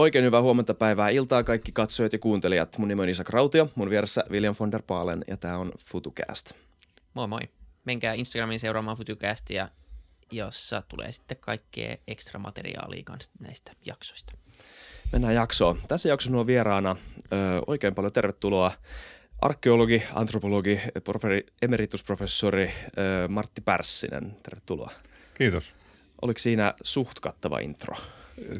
Oikein hyvää huomenta päivää iltaa kaikki katsojat ja kuuntelijat. Mun nimi on Isak Rautio, mun vieressä William von der Paalen ja tää on FutuCast. Moi moi. Menkää Instagramiin seuraamaan FutuCastia, jossa tulee sitten kaikkea ekstra materiaalia kanssa näistä jaksoista. Mennään jaksoon. Tässä jaksossa on vieraana ö, oikein paljon tervetuloa arkeologi, antropologi, proferi, emeritusprofessori ö, Martti Pärssinen. Tervetuloa. Kiitos. Oliko siinä suht kattava intro?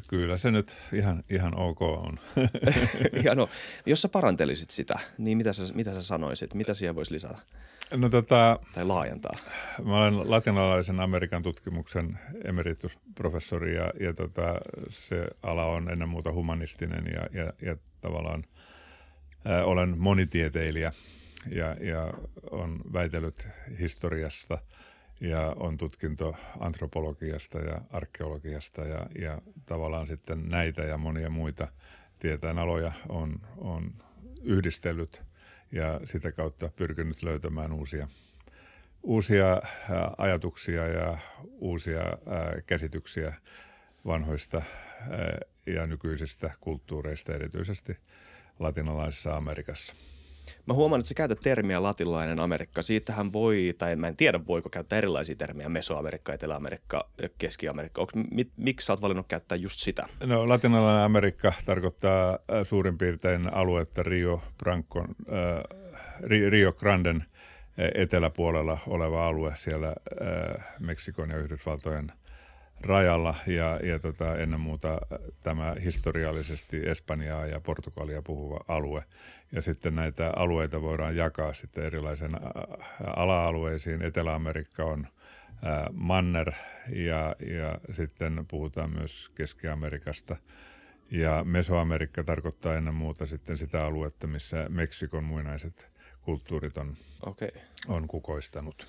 Kyllä se nyt ihan, ihan ok on. no, Jos sä parantelisit sitä, niin mitä sä, mitä sä sanoisit? Mitä siihen voisi lisätä? No tota, tai laajentaa? Mä olen latinalaisen Amerikan tutkimuksen emeritusprofessori ja, ja tota, se ala on ennen muuta humanistinen ja, ja, ja tavallaan ää, olen monitieteilijä ja, ja on väitellyt historiasta – ja on tutkinto antropologiasta ja arkeologiasta ja, ja tavallaan sitten näitä ja monia muita tieteenaloja on, on yhdistellyt ja sitä kautta pyrkinyt löytämään uusia, uusia ajatuksia ja uusia käsityksiä vanhoista ja nykyisistä kulttuureista, erityisesti latinalaisessa Amerikassa. Mä huomaan, että sä käytät termiä latinalainen Amerikka. Siitähän voi, tai mä en tiedä voiko käyttää erilaisia termiä, Mesoamerikka, Etelä-Amerikka Keski-Amerikka. Onks, mit, miksi sä oot valinnut käyttää just sitä? No latinalainen Amerikka tarkoittaa äh, suurin piirtein aluetta Rio, Branco, äh, Rio Granden äh, eteläpuolella oleva alue siellä äh, Meksikon ja Yhdysvaltojen rajalla ja, ja tota, ennen muuta tämä historiallisesti Espanjaa ja Portugalia puhuva alue. Ja sitten näitä alueita voidaan jakaa sitten erilaisen ala-alueisiin. Etelä-Amerikka on manner ja, ja sitten puhutaan myös Keski-Amerikasta. Ja Mesoamerikka tarkoittaa ennen muuta sitten sitä aluetta, missä Meksikon muinaiset kulttuurit on, okay. on kukoistanut.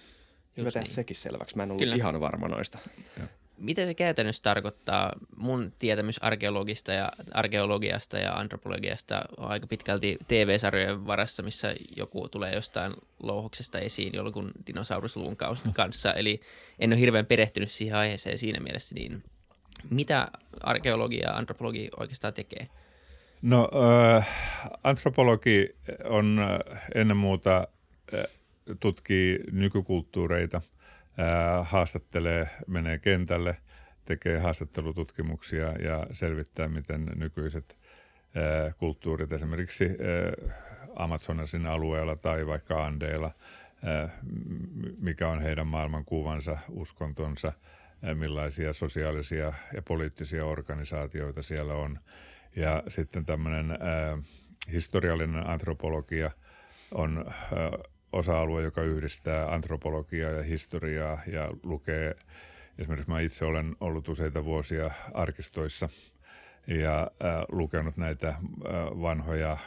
Hyvä niin. sekin selväksi. Mä en ollut Kyllä. ihan varma noista. Ja mitä se käytännössä tarkoittaa? Mun tietämys arkeologista ja, arkeologiasta ja antropologiasta on aika pitkälti TV-sarjojen varassa, missä joku tulee jostain louhoksesta esiin jollakin dinosaurusluun kanssa. Eli en ole hirveän perehtynyt siihen aiheeseen siinä mielessä. Niin mitä arkeologia ja antropologi oikeastaan tekee? No äh, antropologi on ennen muuta äh, tutkii nykykulttuureita – haastattelee, menee kentälle, tekee haastattelututkimuksia ja selvittää, miten nykyiset kulttuurit esimerkiksi Amazonasin alueella tai vaikka Andeilla, mikä on heidän maailmankuvansa, uskontonsa, millaisia sosiaalisia ja poliittisia organisaatioita siellä on. Ja sitten tämmöinen historiallinen antropologia on osa-alue, joka yhdistää antropologiaa ja historiaa ja lukee, esimerkiksi mä itse olen ollut useita vuosia arkistoissa ja äh, lukenut näitä äh, vanhoja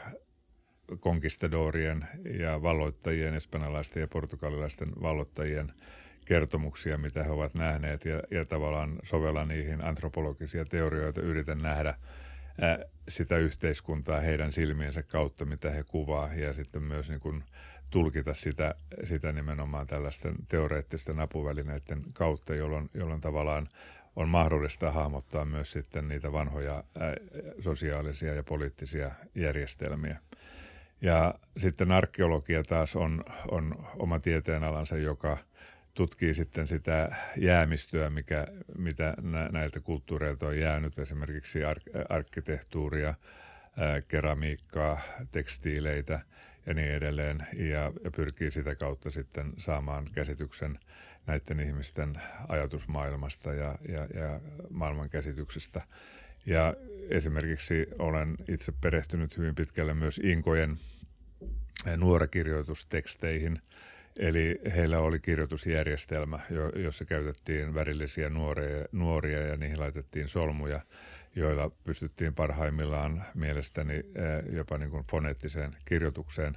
konkistadorien ja valloittajien, espanjalaisten ja portugalilaisten valloittajien kertomuksia, mitä he ovat nähneet ja, ja tavallaan sovella niihin antropologisia teorioita, yritän nähdä äh, sitä yhteiskuntaa heidän silmiensä kautta, mitä he kuvaa ja sitten myös niin kuin, tulkita sitä, sitä nimenomaan tällaisten teoreettisten apuvälineiden kautta, jolloin, jolloin tavallaan on mahdollista hahmottaa myös sitten niitä vanhoja sosiaalisia ja poliittisia järjestelmiä. Ja sitten arkeologia taas on, on oma tieteenalansa, joka tutkii sitten sitä jäämistöä, mikä, mitä näiltä kulttuureilta on jäänyt, esimerkiksi ar- arkkitehtuuria, keramiikkaa, tekstiileitä – ja niin edelleen, ja, ja pyrkii sitä kautta sitten saamaan käsityksen näiden ihmisten ajatusmaailmasta ja, ja, ja maailman käsityksestä. Ja esimerkiksi olen itse perehtynyt hyvin pitkälle myös Inkojen nuorakirjoitusteksteihin, Eli heillä oli kirjoitusjärjestelmä, jossa käytettiin värillisiä nuoria, nuoria ja niihin laitettiin solmuja joilla pystyttiin parhaimmillaan mielestäni eh, jopa niin kuin foneettiseen kirjoitukseen.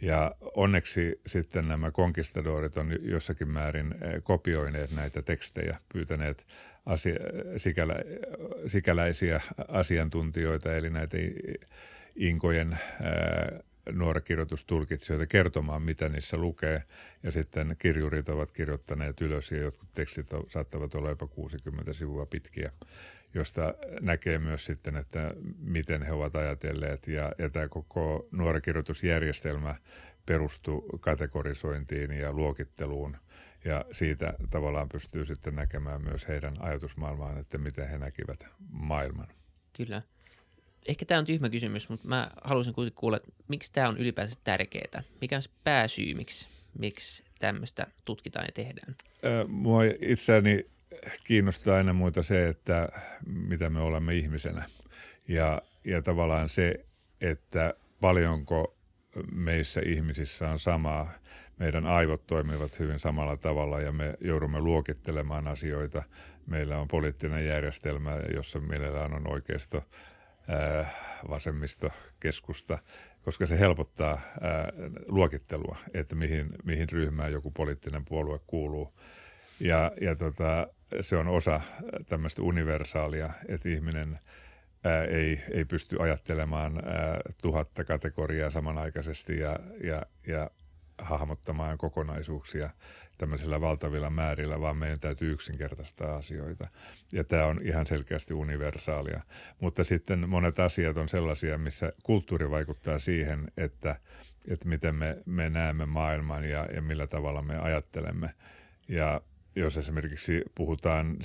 Ja onneksi sitten nämä konkistadorit on jossakin määrin eh, kopioineet näitä tekstejä, pyytäneet asia, sikälä, sikäläisiä asiantuntijoita, eli näitä inkojen eh, nuorakirjoitustulkitsijoita kertomaan, mitä niissä lukee. Ja sitten kirjurit ovat kirjoittaneet ylös ja jotkut tekstit saattavat olla jopa 60 sivua pitkiä josta näkee myös sitten, että miten he ovat ajatelleet. Ja, ja tämä koko nuorikirjoitusjärjestelmä perustuu kategorisointiin ja luokitteluun. Ja siitä tavallaan pystyy sitten näkemään myös heidän ajatusmaailmaan, että miten he näkivät maailman. Kyllä. Ehkä tämä on tyhmä kysymys, mutta mä haluaisin kuitenkin kuulla, että miksi tämä on ylipäänsä tärkeää? Mikä on se pääsyy, miksi, miksi tämmöistä tutkitaan ja tehdään? Mua itseäni kiinnostaa aina muuta se, että mitä me olemme ihmisenä. Ja, ja tavallaan se, että paljonko meissä ihmisissä on samaa. Meidän aivot toimivat hyvin samalla tavalla ja me joudumme luokittelemaan asioita. Meillä on poliittinen järjestelmä, jossa mielellään on oikeisto, vasemmisto, keskusta, koska se helpottaa luokittelua, että mihin, mihin ryhmään joku poliittinen puolue kuuluu. Ja, ja tota, se on osa tämmöistä universaalia, että ihminen ää, ei, ei pysty ajattelemaan ää, tuhatta kategoriaa samanaikaisesti ja, ja, ja hahmottamaan kokonaisuuksia tämmöisillä valtavilla määrillä, vaan meidän täytyy yksinkertaistaa asioita. Ja tämä on ihan selkeästi universaalia. Mutta sitten monet asiat on sellaisia, missä kulttuuri vaikuttaa siihen, että, että miten me, me näemme maailman ja, ja millä tavalla me ajattelemme. Ja jos esimerkiksi puhutaan,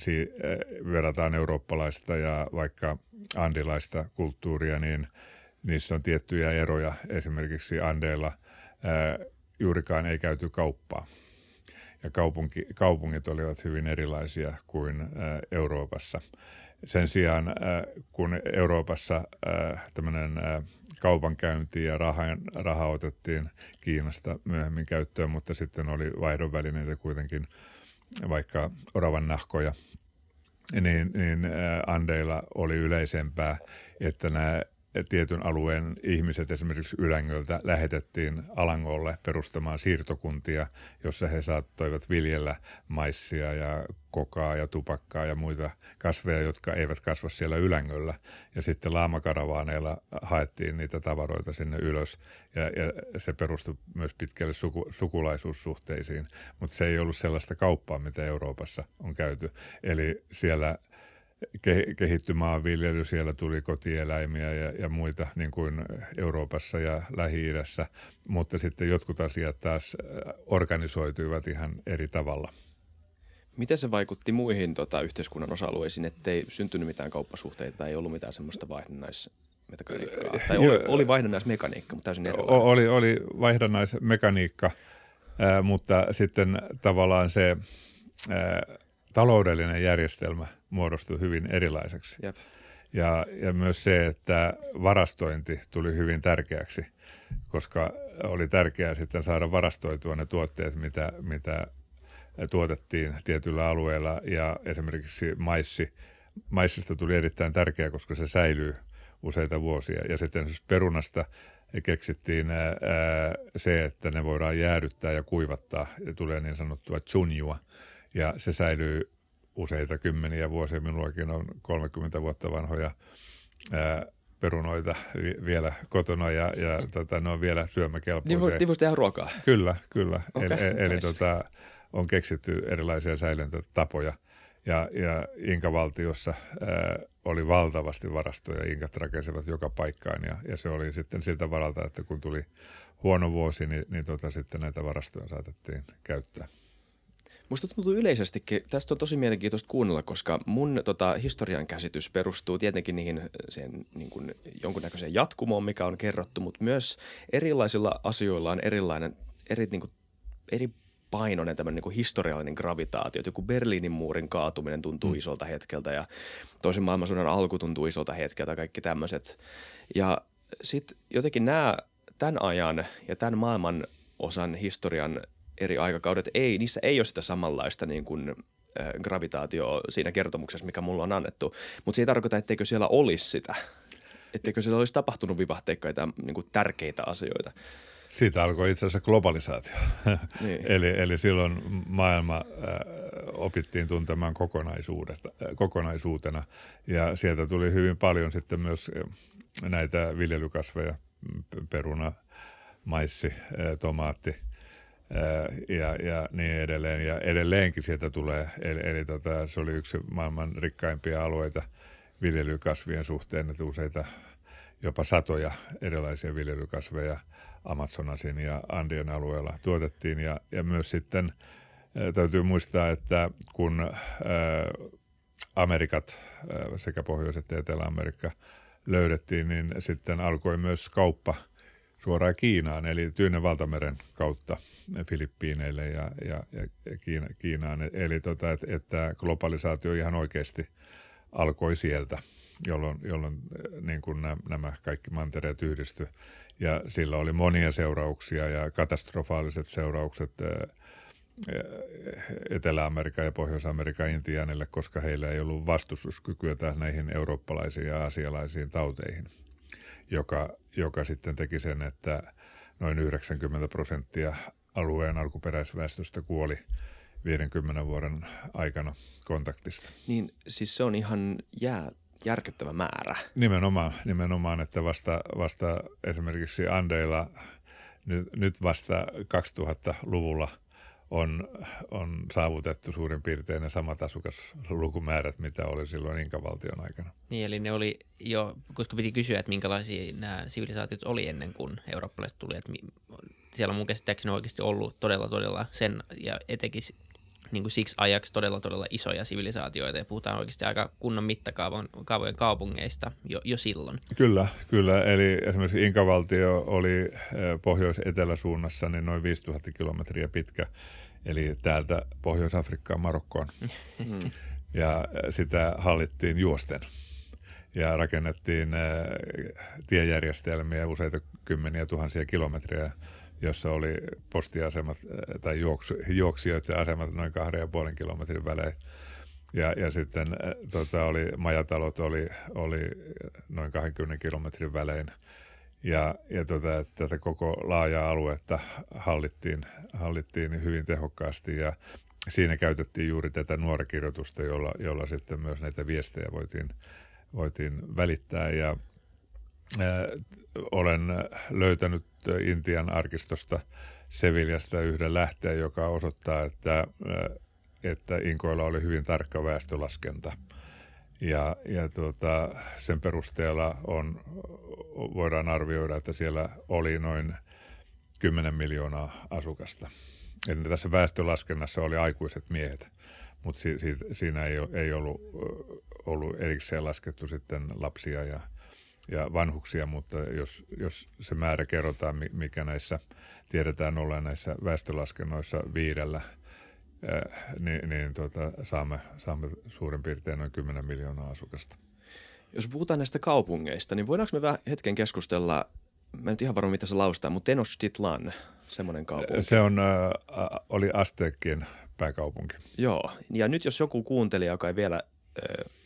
verrataan eurooppalaista ja vaikka andilaista kulttuuria, niin niissä on tiettyjä eroja. Esimerkiksi Andeilla ää, juurikaan ei käyty kauppaa. Ja kaupunki, kaupungit olivat hyvin erilaisia kuin ää, Euroopassa. Sen sijaan, ää, kun Euroopassa tämmöinen kaupankäynti ja raha, raha otettiin Kiinasta myöhemmin käyttöön, mutta sitten oli vaihdonvälineitä kuitenkin – vaikka oravan nahkoja, niin, niin Andeilla oli yleisempää, että nämä tietyn alueen ihmiset esimerkiksi Ylängöltä lähetettiin Alangolle perustamaan siirtokuntia, jossa he saattoivat viljellä maissia ja kokaa ja tupakkaa ja muita kasveja, jotka eivät kasva siellä Ylängöllä. Ja sitten laamakaravaaneilla haettiin niitä tavaroita sinne ylös ja, ja se perustui myös pitkälle suku, sukulaisuussuhteisiin, mutta se ei ollut sellaista kauppaa, mitä Euroopassa on käyty. Eli siellä – kehittyi maanviljely, siellä tuli kotieläimiä ja, ja muita niin kuin Euroopassa ja Lähi-idässä, mutta sitten jotkut asiat taas äh, organisoituivat ihan eri tavalla. Miten se vaikutti muihin tota, yhteiskunnan osa-alueisiin, ettei syntynyt mitään kauppasuhteita tai ei ollut mitään semmoista vaihdannaismekaniikkaa? Tai oli, oli vaihdannaismekaniikka, mutta täysin erilainen. Oli, oli vaihdannaismekaniikka, äh, mutta sitten tavallaan se äh, taloudellinen järjestelmä – muodostui hyvin erilaiseksi. Jep. Ja, ja myös se, että varastointi tuli hyvin tärkeäksi, koska oli tärkeää sitten saada varastoitua ne tuotteet, mitä, mitä tuotettiin tietyillä alueilla. Ja esimerkiksi maissi, maissista tuli erittäin tärkeää, koska se säilyy useita vuosia. Ja sitten perunasta keksittiin ää, se, että ne voidaan jäädyttää ja kuivattaa. Ja tulee niin sanottua chunjua. Ja se säilyy useita kymmeniä vuosia. Minullakin on 30 vuotta vanhoja ää, perunoita vi- vielä kotona ja, ja tota, ne on vielä syömäkelpoisia. Niin, niin voisi tehdä ruokaa? Kyllä, kyllä. Okay, eli nice. eli tota, on keksitty erilaisia säilöntätapoja. Ja, ja Inka-valtiossa ää, oli valtavasti varastoja. Inkat rakensivat joka paikkaan ja, ja se oli sitten siltä varalta, että kun tuli huono vuosi, niin, niin tota, sitten näitä varastoja saatettiin käyttää. Musta tuntuu yleisestikin, tästä on tosi mielenkiintoista kuunnella, koska mun tota, historian käsitys perustuu tietenkin niihin sen, niin kuin, jonkunnäköiseen jatkumoon, mikä on kerrottu, mutta myös erilaisilla asioilla on erilainen, eri, niin kuin, eri painoinen tämmöinen niin kuin historiallinen gravitaatio. Joku Berliinin muurin kaatuminen tuntuu mm. isolta hetkeltä ja toisen maailmansodan alku tuntuu isolta hetkeltä, kaikki tämmöiset. Ja sitten jotenkin nämä tämän ajan ja tämän maailman osan historian eri aikakaudet, ei, niissä ei ole sitä samanlaista niin kuin, äh, gravitaatio siinä kertomuksessa, mikä mulla on annettu. Mutta se ei tarkoita, etteikö siellä olisi sitä. Etteikö siellä olisi tapahtunut vivahteikkaita niin kuin tärkeitä asioita. Siitä alkoi itse asiassa globalisaatio. Niin. eli, eli silloin maailma äh, opittiin tuntemaan kokonaisuudesta, äh, kokonaisuutena ja sieltä tuli hyvin paljon sitten myös näitä viljelykasveja, peruna, maissi, äh, tomaatti – ja, ja niin edelleen. Ja edelleenkin sieltä tulee, eli, eli tota, se oli yksi maailman rikkaimpia alueita viljelykasvien suhteen, että useita jopa satoja erilaisia viljelykasveja Amazonasin ja Andien alueella tuotettiin. Ja, ja myös sitten täytyy muistaa, että kun Amerikat, sekä Pohjois- että Etelä-Amerikka löydettiin, niin sitten alkoi myös kauppa suoraan Kiinaan, eli Tyynen valtameren kautta Filippiineille ja, ja, ja Kiina, Kiinaan. Eli tota, että, että globalisaatio ihan oikeasti alkoi sieltä jolloin, jolloin eh, niin kuin nämä kaikki mantereet yhdisty. Ja sillä oli monia seurauksia ja katastrofaaliset seuraukset eh, eh, Etelä-Amerikan ja Pohjois-Amerikan intiaanille, koska heillä ei ollut vastustuskykyä näihin eurooppalaisiin ja asialaisiin tauteihin, joka, joka sitten teki sen, että noin 90 prosenttia alueen alkuperäisväestöstä kuoli 50 vuoden aikana kontaktista. Niin siis se on ihan jää, järkyttävä määrä. Nimenomaan, nimenomaan että vasta, vasta esimerkiksi Andeilla nyt, nyt vasta 2000-luvulla on, on saavutettu suurin piirtein ne samat asukaslukumäärät, mitä oli silloin Inkavaltion aikana. Niin, eli ne oli jo, koska piti kysyä, että minkälaisia nämä sivilisaatiot oli ennen kuin eurooppalaiset tuli, että siellä mun käsittääkseni oikeasti ollut todella, todella sen, ja etenkin niin kuin siksi ajaksi todella todella isoja sivilisaatioita ja puhutaan oikeasti aika kunnon mittakaavan kaavojen kaupungeista jo, jo silloin. Kyllä, kyllä. Eli esimerkiksi Inkavaltio oli eh, pohjois-eteläsuunnassa niin noin 5000 kilometriä pitkä, eli täältä Pohjois-Afrikkaan Marokkoon. Mm. ja eh, sitä hallittiin juosten ja rakennettiin eh, tiejärjestelmiä useita kymmeniä tuhansia kilometriä jossa oli postiasemat äh, tai juoksu, juoksijoiden asemat noin kahden ja puolen kilometrin välein. Ja, ja sitten äh, tota, oli, majatalot oli, oli noin 20 kilometrin välein. Ja, ja tota, tätä koko laajaa aluetta hallittiin, hallittiin hyvin tehokkaasti ja siinä käytettiin juuri tätä nuorakirjoitusta, jolla, jolla sitten myös näitä viestejä voitiin, voitiin välittää. Ja olen löytänyt Intian arkistosta Seviljasta yhden lähteen, joka osoittaa, että, että Inkoilla oli hyvin tarkka väestölaskenta. Ja, ja tuota, sen perusteella on, voidaan arvioida, että siellä oli noin 10 miljoonaa asukasta. Eli tässä väestölaskennassa oli aikuiset miehet, mutta si, si, siinä ei, ei ollut, ollut erikseen laskettu sitten lapsia ja, ja vanhuksia, mutta jos, jos se määrä kerrotaan, mikä näissä tiedetään olla näissä väestölaskennoissa viidellä, niin, niin tuota, saamme, saamme suurin piirtein noin 10 miljoonaa asukasta. Jos puhutaan näistä kaupungeista, niin voidaanko me vähän hetken keskustella, mä en nyt ihan varma mitä se laustaa, mutta Tenochtitlan, semmoinen kaupunki. Se on, äh, oli Aztekien pääkaupunki. Joo, ja nyt jos joku kuuntelija, joka ei vielä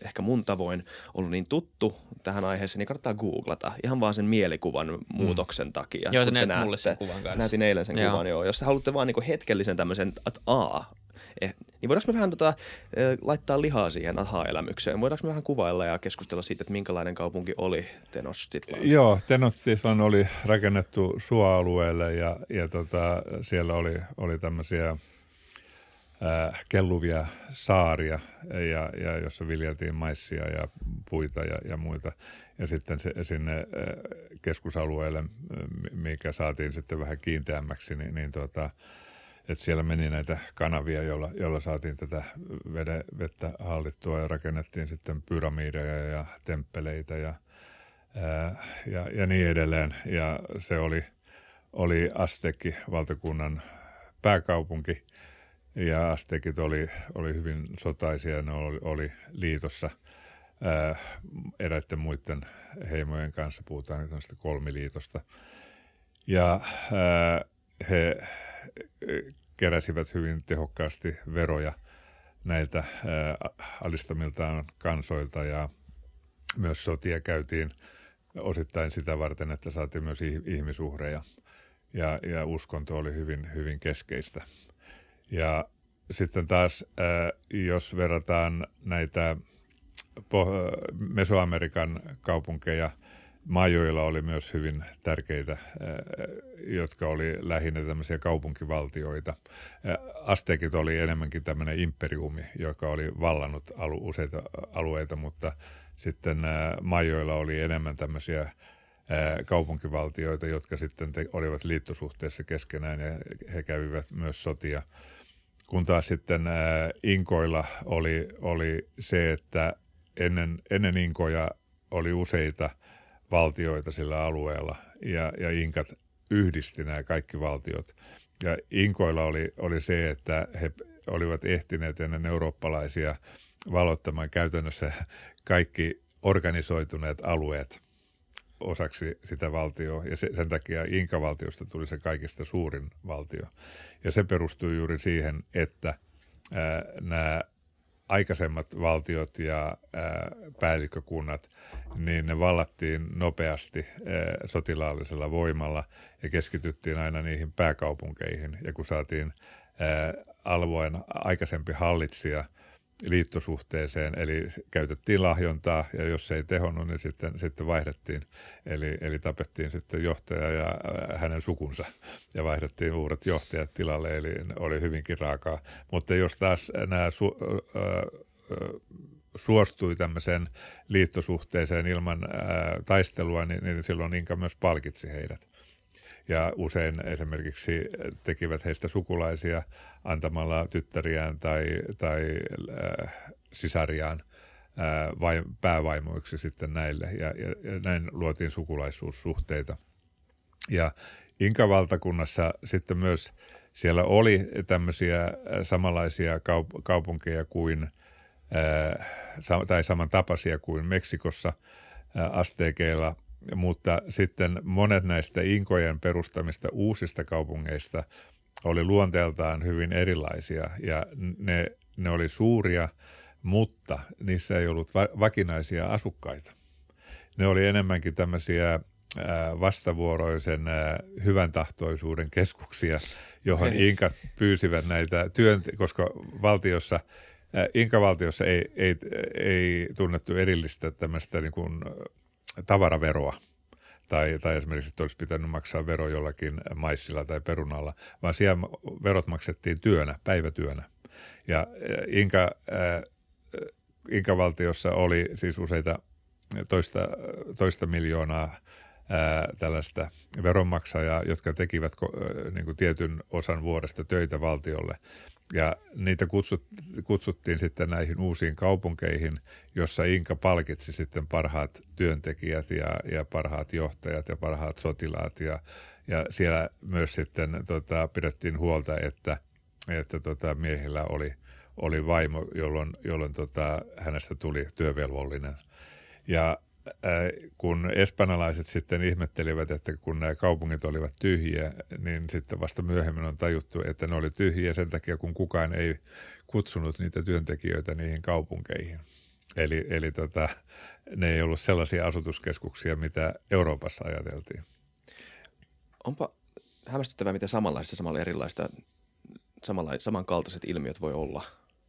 ehkä mun tavoin ollut niin tuttu tähän aiheeseen, niin kannattaa googlata ihan vaan sen mielikuvan muutoksen mm. takia. Joo, sä näet mulle sen kuvan kanssa. Näytin eilen sen joo. kuvan, joo. Jos haluatte vaan niin hetkellisen tämmöisen, että a, eh, niin voidaanko me vähän tota, laittaa lihaa siihen aha-elämykseen? Voidaanko me vähän kuvailla ja keskustella siitä, että minkälainen kaupunki oli Tenochtitlan? Joo, Tenochtitlan oli rakennettu suoalueelle ja, ja tota, siellä oli, oli tämmöisiä – äh, kelluvia saaria, ja, ja jossa viljeltiin maissia ja puita ja, ja muita. Ja sitten se, sinne äh, keskusalueelle, mikä saatiin sitten vähän kiinteämmäksi, niin, niin tuota, että siellä meni näitä kanavia, joilla, joilla saatiin tätä vede, vettä hallittua ja rakennettiin sitten pyramideja ja temppeleitä ja, ää, äh, ja, ja niin edelleen. Ja se oli, oli Astekki valtakunnan pääkaupunki ja Astekit oli, oli hyvin sotaisia, ne oli, oli liitossa ää, eräiden muiden heimojen kanssa, puhutaan tämmöistä kolmiliitosta. Ja ää, he keräsivät hyvin tehokkaasti veroja näiltä ää, alistamiltaan kansoilta ja myös sotia käytiin osittain sitä varten, että saatiin myös ihmisuhreja ja, ja uskonto oli hyvin, hyvin keskeistä. Ja sitten taas, äh, jos verrataan näitä Mesoamerikan kaupunkeja, Majoilla oli myös hyvin tärkeitä, äh, jotka oli lähinnä tämmöisiä kaupunkivaltioita. Äh, Astekit oli enemmänkin tämmöinen imperiumi, joka oli vallannut alu, useita alueita, mutta sitten majoilla oli enemmän tämmöisiä kaupunkivaltioita, jotka sitten te, olivat liittosuhteessa keskenään ja he kävivät myös sotia. Kun taas sitten ää, Inkoilla oli, oli se, että ennen, ennen Inkoja oli useita valtioita sillä alueella ja, ja Inkat yhdisti nämä kaikki valtiot. Ja Inkoilla oli, oli se, että he olivat ehtineet ennen eurooppalaisia valottamaan käytännössä kaikki organisoituneet alueet osaksi sitä valtioa, ja se, sen takia Inka-valtiosta tuli se kaikista suurin valtio. Ja se perustuu juuri siihen, että ää, nämä aikaisemmat valtiot ja ää, päällikkökunnat, niin ne vallattiin nopeasti ää, sotilaallisella voimalla ja keskityttiin aina niihin pääkaupunkeihin. Ja kun saatiin ää, alueen aikaisempi hallitsija liittosuhteeseen, eli käytettiin lahjontaa ja jos se ei tehonnut, niin sitten, sitten vaihdettiin. Eli, eli tapettiin sitten johtaja ja äh, hänen sukunsa ja vaihdettiin uudet johtajat tilalle, eli oli hyvinkin raakaa. Mutta jos taas nämä su, äh, äh, suostui tämmöiseen liittosuhteeseen ilman ää, taistelua, niin, niin silloin Inka myös palkitsi heidät ja usein esimerkiksi tekivät heistä sukulaisia antamalla tyttäriään tai, tai äh, sisariaan äh, vai, päävaimoiksi sitten näille ja, ja, ja näin luotiin sukulaisuussuhteita. Ja Inka-valtakunnassa sitten myös siellä oli tämmöisiä samanlaisia kaup- kaupunkeja kuin äh, tai samantapaisia kuin Meksikossa asteekeilla mutta sitten monet näistä inkojen perustamista uusista kaupungeista oli luonteeltaan hyvin erilaisia ja ne, ne oli suuria, mutta niissä ei ollut va- vakinaisia asukkaita. Ne oli enemmänkin tämmöisiä vastavuoroisen hyvän tahtoisuuden keskuksia, johon inkat pyysivät näitä työnte- koska valtiossa Inka-valtiossa ei, ei, ei tunnettu erillistä tämmöistä niin kuin tavaraveroa tai, tai esimerkiksi, että olisi pitänyt maksaa vero jollakin maissilla tai perunalla, vaan siellä verot maksettiin työnä, päivätyönä. Ja Inka, äh, Inka-valtiossa oli siis useita toista, toista miljoonaa ää, tällaista veronmaksajaa, jotka tekivät ää, niin kuin tietyn osan vuodesta töitä valtiolle. Ja niitä kutsut, kutsuttiin sitten näihin uusiin kaupunkeihin, jossa Inka palkitsi sitten parhaat työntekijät ja, ja parhaat johtajat ja parhaat sotilaat. Ja, ja siellä myös sitten tota, pidettiin huolta, että, että tota, miehillä oli, oli vaimo, jolloin, jolloin tota, hänestä tuli työvelvollinen. Ja kun espanjalaiset sitten ihmettelivät, että kun nämä kaupungit olivat tyhjiä, niin sitten vasta myöhemmin on tajuttu, että ne oli tyhjiä sen takia, kun kukaan ei kutsunut niitä työntekijöitä niihin kaupunkeihin. Eli, eli tota, ne ei ollut sellaisia asutuskeskuksia, mitä Euroopassa ajateltiin. Onpa hämmästyttävää, miten samanlaista, samalla erilaista, samalla, samankaltaiset ilmiöt voi olla.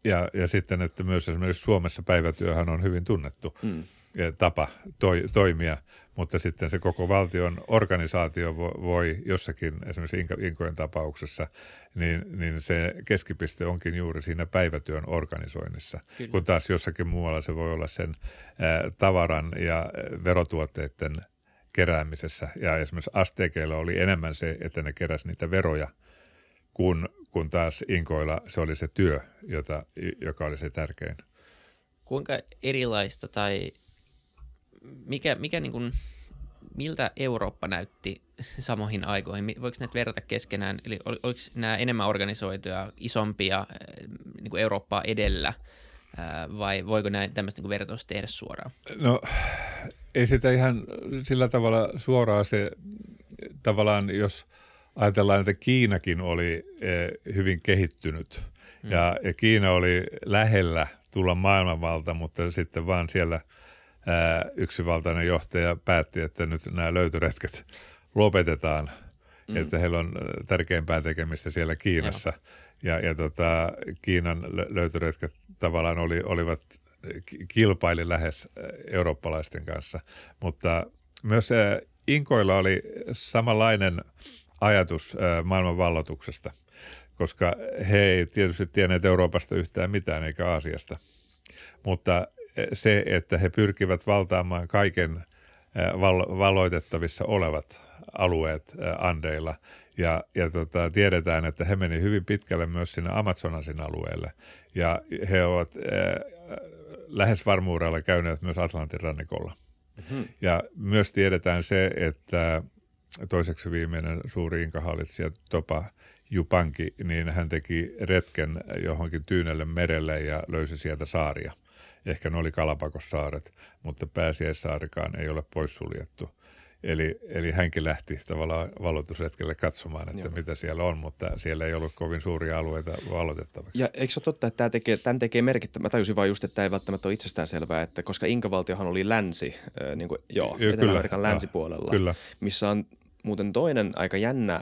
Ja, ja sitten, että myös esimerkiksi Suomessa päivätyöhän on hyvin tunnettu. Mm tapa toi, toimia, mutta sitten se koko valtion organisaatio voi, voi jossakin, esimerkiksi Inkojen tapauksessa, niin, niin se keskipiste onkin juuri siinä päivätyön organisoinnissa, Kyllä. kun taas jossakin muualla se voi olla sen ä, tavaran ja verotuotteiden keräämisessä. Ja esimerkiksi asteekeilla oli enemmän se, että ne keräs niitä veroja, kun, kun taas Inkoilla se oli se työ, jota, joka oli se tärkein. Kuinka erilaista tai mikä, mikä niin kuin, miltä Eurooppa näytti samoihin aikoihin? Voiko näitä verrata keskenään? Eli ol, oliko nämä enemmän organisoituja, isompia eh, niin kuin Eurooppaa edellä, eh, vai voiko näin tämmöistä niin vertausta tehdä suoraan? No ei sitä ihan sillä tavalla suoraan se tavallaan, jos ajatellaan, että Kiinakin oli eh, hyvin kehittynyt hmm. ja, ja Kiina oli lähellä tulla maailmanvalta, mutta sitten vaan siellä – yksivaltainen johtaja päätti, että nyt nämä löytöretket lopetetaan, mm. että heillä on tärkeimpää tekemistä siellä Kiinassa. Ja, ja tota, Kiinan löytöretket tavallaan oli, olivat kilpaili lähes eurooppalaisten kanssa, mutta myös Inkoilla oli samanlainen ajatus maailman vallotuksesta, koska he ei tietysti tienneet Euroopasta yhtään mitään eikä Aasiasta. Mutta se, että he pyrkivät valtaamaan kaiken val- valoitettavissa olevat alueet Andeilla. Ja, ja tota, tiedetään, että he meni hyvin pitkälle myös sinne Amazonasin alueelle. Ja he ovat äh, lähes varmuudella käyneet myös Atlantin rannikolla. Mm-hmm. Ja myös tiedetään se, että toiseksi viimeinen suuri inkahallitsija Topa Jupanki, niin hän teki retken johonkin Tyynelle merelle ja löysi sieltä saaria. Ehkä ne oli Kalapakossaaret, mutta pääsiäissaarikaan ei ole poissuljettu. Eli, eli hänkin lähti tavallaan valotusretkelle katsomaan, että Joo. mitä siellä on, mutta siellä ei ollut kovin suuria alueita valotettavaksi. Ja eikö se ole totta, että tämä tekee, tämän tekee merkittävä, mä tajusin vain just, että tämä ei välttämättä ole itsestään selvää, että koska Inkavaltiohan oli länsi, äh, niin kuin, joo, Etelä-Amerikan länsipuolella, kyllä. missä on muuten toinen aika jännä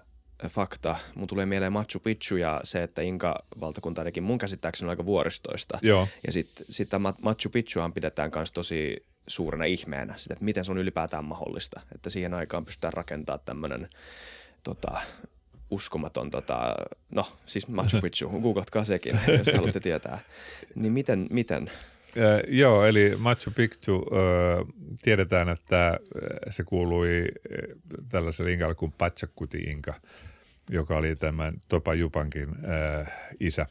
fakta. Mun tulee mieleen Machu Picchu ja se, että Inka-valtakunta ainakin mun käsittääkseni on aika vuoristoista. Joo. Ja sitten sit Machu Picchuhan pidetään myös tosi suurena ihmeenä, sitä, että miten se on ylipäätään mahdollista, että siihen aikaan pystytään rakentamaan tämmöinen tota, uskomaton, tota, no siis Machu Picchu, googlatkaa sekin, jos haluatte tietää. Niin miten, miten? Äh, joo, eli Machu Picchu, äh, tiedetään, että se kuului tällaiselle inkalle kuin Pachacuti Inka, joka oli tämän Topa Jupankin äh, isä.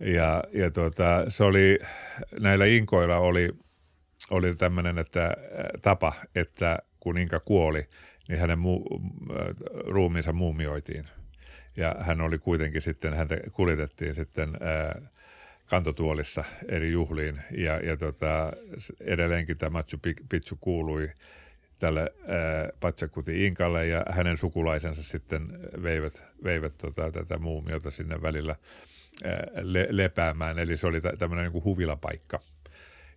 Ja, ja tuota, se oli, näillä inkoilla oli – oli tämmöinen että, äh, tapa, että kun Inka kuoli, niin hänen mu- äh, ruumiinsa muumioitiin. Ja hän oli kuitenkin sitten, häntä kuljetettiin sitten äh, kantotuolissa eri juhliin. Ja, ja tota, edelleenkin tämä Machu Picchu kuului tälle Pachakuti Inkalle ja hänen sukulaisensa sitten veivät, veivät tota, tätä muumiota sinne välillä ää, le, lepäämään. Eli se oli tämmöinen niin huvilapaikka –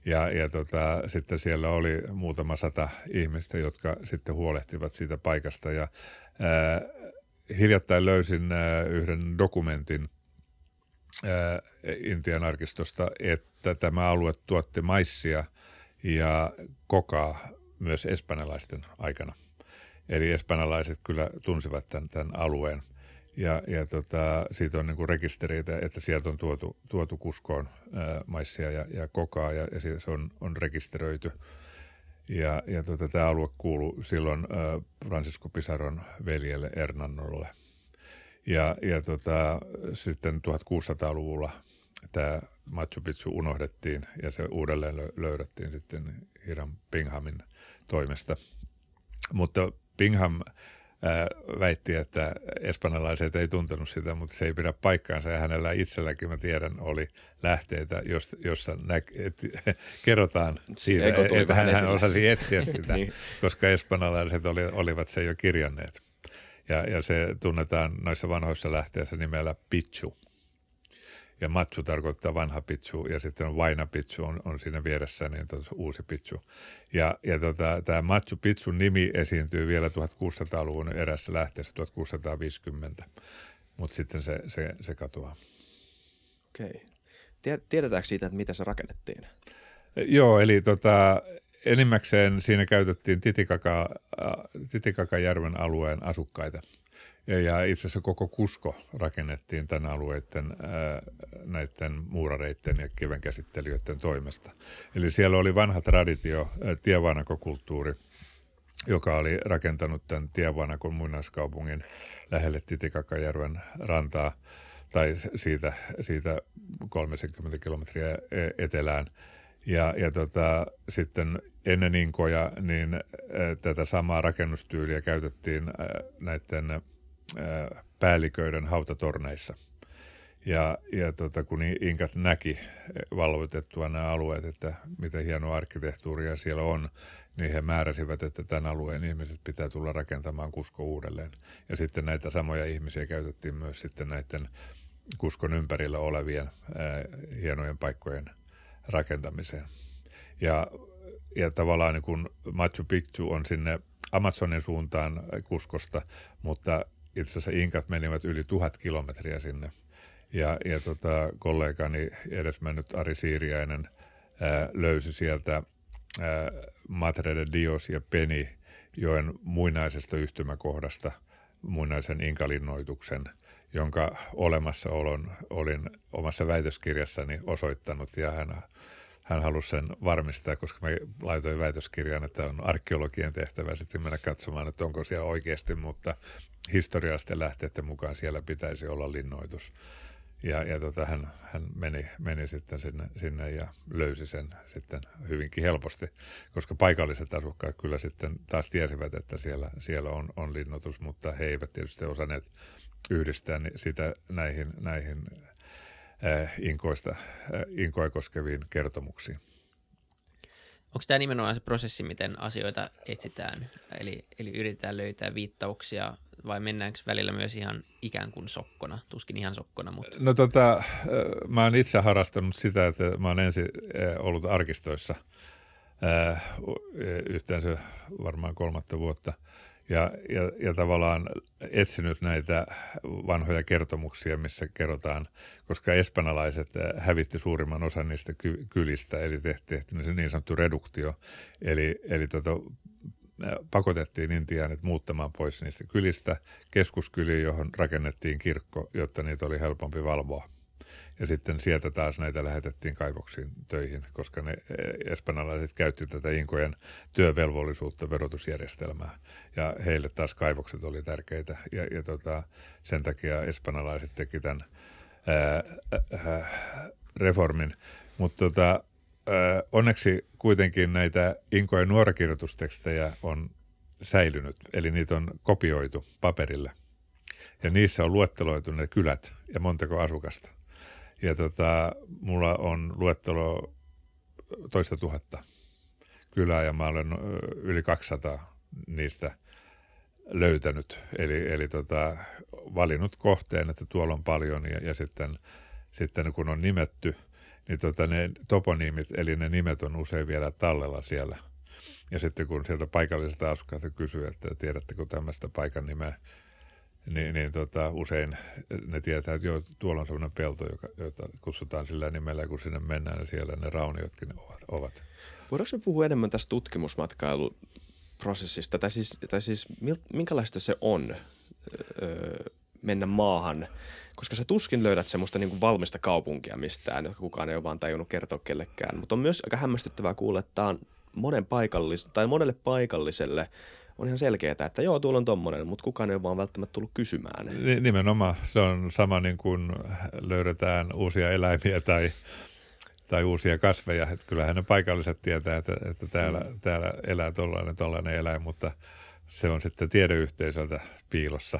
ja, ja tota, sitten siellä oli muutama sata ihmistä, jotka sitten huolehtivat siitä paikasta. Ja ää, hiljattain löysin ää, yhden dokumentin ää, Intian arkistosta, että tämä alue tuotti maissia ja kokaa myös espanjalaisten aikana. Eli espanjalaiset kyllä tunsivat tämän, tämän alueen. Ja, ja tota, siitä on niin rekistereitä, että sieltä on tuotu, tuotu kuskoon ää, maissia ja, ja kokaa ja, ja se on, on rekisteröity. Ja, ja tota, tämä alue kuuluu silloin ää, Francisco Pisaron veljelle Hernannolle. Ja, ja tota, sitten 1600-luvulla tämä Machu Picchu unohdettiin ja se uudelleen löydettiin sitten Hiram Pinghamin toimesta. Mutta Pingham väitti, että espanjalaiset ei tuntenut sitä, mutta se ei pidä paikkaansa ja hänellä itselläkin, mä tiedän, oli lähteitä, jossa nä- et, kerrotaan siitä, että hän, hän osasi etsiä sitä, niin. koska espanjalaiset oli, olivat se jo kirjanneet. Ja, ja se tunnetaan noissa vanhoissa lähteissä nimellä Pichu ja Matsu tarkoittaa vanha pitsu ja sitten on Vaina pitsu on, on siinä vieressä, niin uusi pitsu. Ja, ja tota, tämä Matsu Pitsun nimi esiintyy vielä 1600-luvun erässä lähteessä 1650, mutta sitten se, se, se katoaa. Okei. Tiedetäänkö siitä, että miten se rakennettiin? Joo, eli tota, enimmäkseen siinä käytettiin Titikaka, Titikakajärven alueen asukkaita – ja itse asiassa koko Kusko rakennettiin tämän alueiden näiden muurareiden ja kivenkäsittelijöiden toimesta. Eli siellä oli vanha traditio, tievanakokulttuuri, joka oli rakentanut tämän Tievanakon muinaiskaupungin lähelle Titikakajärven rantaa tai siitä, siitä 30 kilometriä e-, etelään. Ja, ja tota, sitten ennen Inkoja niin ä, tätä samaa rakennustyyliä käytettiin ä, näiden päälliköiden hautatorneissa. Ja, ja tota, kun Inkat näki valvotettua nämä alueet, että miten hienoa arkkitehtuuria siellä on, niin he määräsivät, että tämän alueen ihmiset pitää tulla rakentamaan Kusko uudelleen. Ja sitten näitä samoja ihmisiä käytettiin myös sitten näiden Kuskon ympärillä olevien ää, hienojen paikkojen rakentamiseen. Ja, ja tavallaan niin kun Machu Picchu on sinne Amazonin suuntaan Kuskosta, mutta itse asiassa Inkat menivät yli tuhat kilometriä sinne. Ja, ja tota, kollegani edesmennyt Ari Siiriäinen ää, löysi sieltä ää, Matre de Dios ja Peni joen muinaisesta yhtymäkohdasta muinaisen inkalinnoituksen, jonka olemassaolon olin omassa väitöskirjassani osoittanut ja hän hän halusi sen varmistaa, koska mä laitoin väitöskirjan, että on arkeologien tehtävä sitten mennä katsomaan, että onko siellä oikeasti, mutta historiallisten lähteiden mukaan siellä pitäisi olla linnoitus. Ja, ja tota, hän, hän meni, meni sitten sinne, sinne ja löysi sen sitten hyvinkin helposti, koska paikalliset asukkaat kyllä sitten taas tiesivät, että siellä, siellä on, on linnoitus, mutta he eivät tietysti osanneet yhdistää sitä näihin, näihin äh, inkoista, äh, inkoja koskeviin kertomuksiin. Onko tämä nimenomaan se prosessi, miten asioita etsitään? Eli, eli yritetään löytää viittauksia vai mennäänkö välillä myös ihan ikään kuin sokkona? Tuskin ihan sokkona, mutta... No tota, mä oon itse harastanut sitä, että mä oon ensin ollut arkistoissa yhteensä varmaan kolmatta vuotta – ja, ja, ja tavallaan etsinyt näitä vanhoja kertomuksia, missä kerrotaan, koska espanjalaiset hävitti suurimman osan niistä ky- kylistä, eli tehtiin niin sanottu reduktio, eli, eli tota, pakotettiin Intiaanit muuttamaan pois niistä kylistä keskuskyliin, johon rakennettiin kirkko, jotta niitä oli helpompi valvoa. Ja sitten sieltä taas näitä lähetettiin kaivoksiin töihin, koska ne eh, espanjalaiset käytti tätä inkojen työvelvollisuutta verotusjärjestelmää. Ja heille taas kaivokset oli tärkeitä. Ja, ja tota, sen takia espanjalaiset teki tämän ää, ää, reformin. Mutta tota, onneksi kuitenkin näitä inkojen nuorakirjoitustekstejä on säilynyt, eli niitä on kopioitu paperille. Ja niissä on luetteloitu ne kylät ja montako asukasta. Ja tota, mulla on luettelo toista tuhatta kylää ja mä olen yli 200 niistä löytänyt. Eli, eli tota, valinnut kohteen, että tuolla on paljon ja, ja sitten, sitten kun on nimetty, niin tota ne toponiimit, eli ne nimet on usein vielä tallella siellä. Ja sitten kun sieltä paikalliselta asukkailta kysyy, että tiedättekö tämmöistä paikan nimeä, niin, niin tota, usein ne tietää, että joo, tuolla on sellainen pelto, joka, jota kutsutaan sillä nimellä, kun sinne mennään ja siellä ne rauniotkin ovat. ovat. Voidaanko me puhua enemmän tästä tutkimusmatkailuprosessista, tai siis, tai siis minkälaista se on öö, mennä maahan, koska sä tuskin löydät semmoista niin kuin valmista kaupunkia mistään, joka kukaan ei ole vaan tajunnut kertoa kellekään, mutta on myös aika hämmästyttävää kuulla, että tämä on monen paikallis- tai monelle paikalliselle – on ihan selkeää, että joo, tuolla on tommonen, mutta kukaan ei ole vaan välttämättä tullut kysymään. Nimenomaan. Se on sama niin kuin löydetään uusia eläimiä tai, tai uusia kasveja. Että kyllähän ne paikalliset tietää, että, että täällä, mm. täällä elää tollainen, tollainen eläin, mutta se on sitten tiedeyhteisöltä piilossa,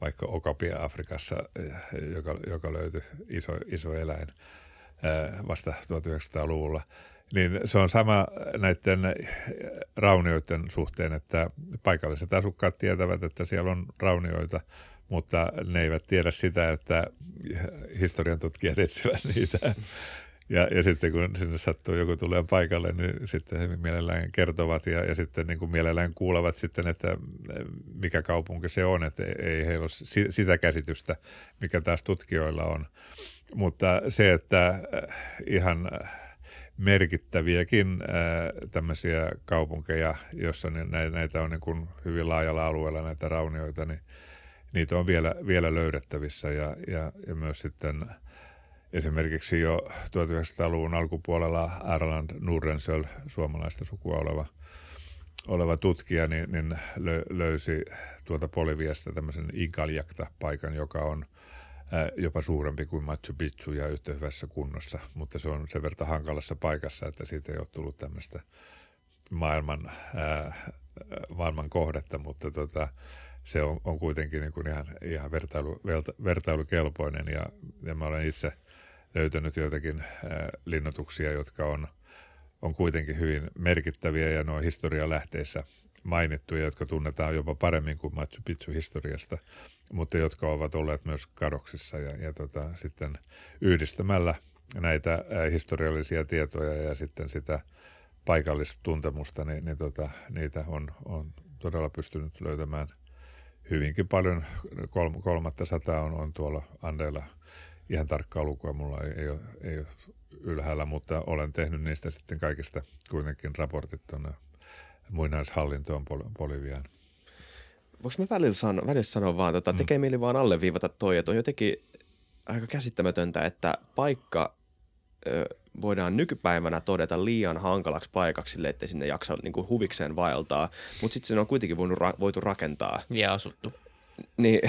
vaikka Okapia Afrikassa, joka, joka löytyi iso, iso eläin vasta 1900-luvulla – niin se on sama näiden raunioiden suhteen, että paikalliset asukkaat tietävät, että siellä on raunioita, mutta ne eivät tiedä sitä, että historian tutkijat etsivät niitä. Ja, ja sitten kun sinne sattuu joku tulee paikalle, niin sitten he mielellään kertovat ja, ja sitten niin kuin mielellään kuulevat sitten, että mikä kaupunki se on, että ei heillä ole sitä käsitystä, mikä taas tutkijoilla on. Mutta se, että ihan merkittäviäkin ää, tämmöisiä kaupunkeja, joissa näitä on niin kuin hyvin laajalla alueella näitä raunioita, niin niitä on vielä, vielä löydettävissä ja, ja, ja myös sitten esimerkiksi jo 1900-luvun alkupuolella Erland Nurensöl, suomalaista sukua oleva, oleva tutkija, niin, niin löysi tuolta Poliviasta tämmöisen Inkaljakta-paikan, joka on – jopa suurempi kuin Machu Picchu ja yhtä hyvässä kunnossa, mutta se on sen verran hankalassa paikassa, että siitä ei ole tullut tämmöistä maailman, ää, maailman kohdetta, mutta tota, se on, on kuitenkin niin kuin ihan, ihan vertailu, vertailukelpoinen. Ja, ja mä olen itse löytänyt joitakin ää, linnoituksia, jotka on, on kuitenkin hyvin merkittäviä ja nuo historialähteissä mainittuja, jotka tunnetaan jopa paremmin kuin Machu Picchu historiasta – mutta jotka ovat olleet myös kadoksissa ja, ja tota, sitten yhdistämällä näitä ää, historiallisia tietoja ja sitten sitä paikallista tuntemusta, niin, niin tota, niitä on, on todella pystynyt löytämään hyvinkin paljon. Kol, kolmatta sataa on, on tuolla Andeilla ihan tarkkaa lukua mulla ei, ei, ole, ei ole ylhäällä, mutta olen tehnyt niistä sitten kaikista kuitenkin raportit tuonne muinaishallintoon Boliviaan voiko mä välillä sanoa, välillä sanoa vaan, tota, mm. tekee mieli vaan alleviivata toi, että on jotenkin aika käsittämätöntä, että paikka ö, voidaan nykypäivänä todeta liian hankalaksi paikaksi sille, ettei sinne jaksa niin kuin huvikseen vaeltaa, mutta sitten se on kuitenkin voinut ra- voitu rakentaa. Ja asuttu. Niin,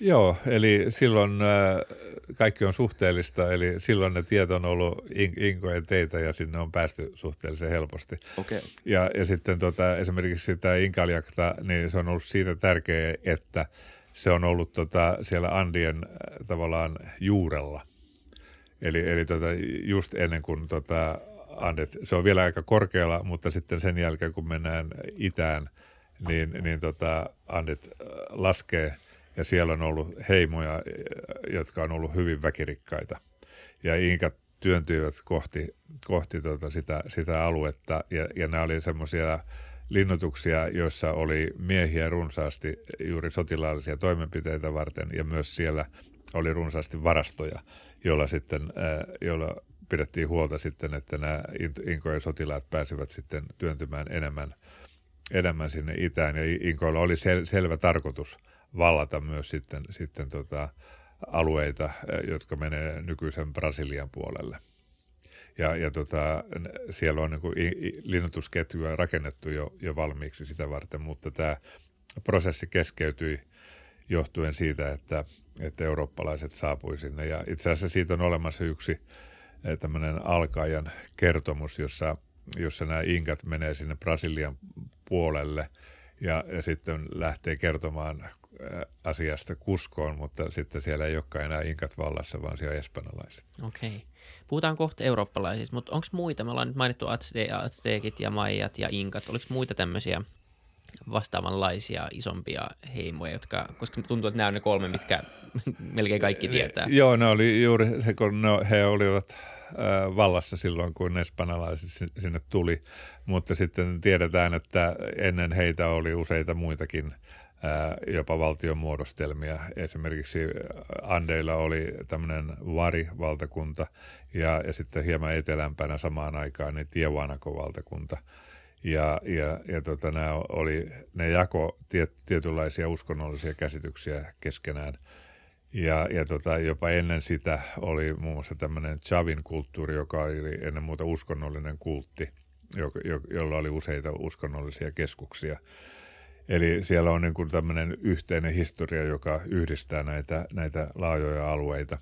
Joo, eli silloin äh, kaikki on suhteellista, eli silloin ne tiet on ollut in- inkojen teitä ja sinne on päästy suhteellisen helposti. Okay. Ja, ja sitten tota, esimerkiksi sitä Inkaljakta, niin se on ollut siitä tärkeä, että se on ollut tota, siellä Andien äh, tavallaan juurella. Eli, eli tota, just ennen kuin tota, Andet, se on vielä aika korkealla, mutta sitten sen jälkeen kun mennään itään, niin, niin tota, Andet äh, laskee ja siellä on ollut heimoja, äh, jotka on ollut hyvin väkirikkaita. Ja Inkat työntyivät kohti, kohti tota sitä, sitä aluetta ja, ja nämä oli semmoisia linnoituksia, joissa oli miehiä runsaasti juuri sotilaallisia toimenpiteitä varten ja myös siellä oli runsaasti varastoja, joilla sitten, ää, joilla pidettiin huolta sitten, että nämä In- Inkojen sotilaat pääsivät sitten työntymään enemmän, enemmän sinne itään. Ja Inkoilla oli sel- selvä tarkoitus vallata myös sitten, sitten tota alueita, ää, jotka menee nykyisen Brasilian puolelle. Ja, ja tota, siellä on niin linnoitusketjuja rakennettu jo, jo valmiiksi sitä varten, mutta tämä prosessi keskeytyi johtuen siitä, että, että eurooppalaiset saapui sinne. Ja itse asiassa siitä on olemassa yksi eh, tämmöinen alkaajan kertomus, jossa, jossa nämä inkat menee sinne Brasilian puolelle ja, ja sitten lähtee kertomaan eh, asiasta kuskoon, mutta sitten siellä ei olekaan enää inkat vallassa, vaan siellä on espanjalaiset. Okei. Puhutaan kohta eurooppalaisista, mutta onko muita? Me ollaan nyt mainittu Azte- Aztekit ja Maijat ja Inkat. Oliko muita tämmöisiä vastaavanlaisia isompia heimoja, jotka, koska tuntuu, että nämä on ne kolme, mitkä melkein kaikki tietää. Joo, ne oli juuri se, kun ne, he olivat äh, vallassa silloin, kun espanjalaiset si- sinne tuli, mutta sitten tiedetään, että ennen heitä oli useita muitakin jopa valtion muodostelmia. Esimerkiksi Andeilla oli tämmöinen Vari-valtakunta ja, ja sitten hieman etelämpänä samaan aikaan niin Tiewanaco-valtakunta. Ja, ja, ja tota, nämä oli, ne jako tiet, tietynlaisia uskonnollisia käsityksiä keskenään. Ja, ja tota, jopa ennen sitä oli muun muassa tämmöinen Chavin kulttuuri, joka oli ennen muuta uskonnollinen kultti, jo, jo, jolla oli useita uskonnollisia keskuksia. Eli siellä on niin kuin tämmöinen yhteinen historia, joka yhdistää näitä, näitä laajoja alueita.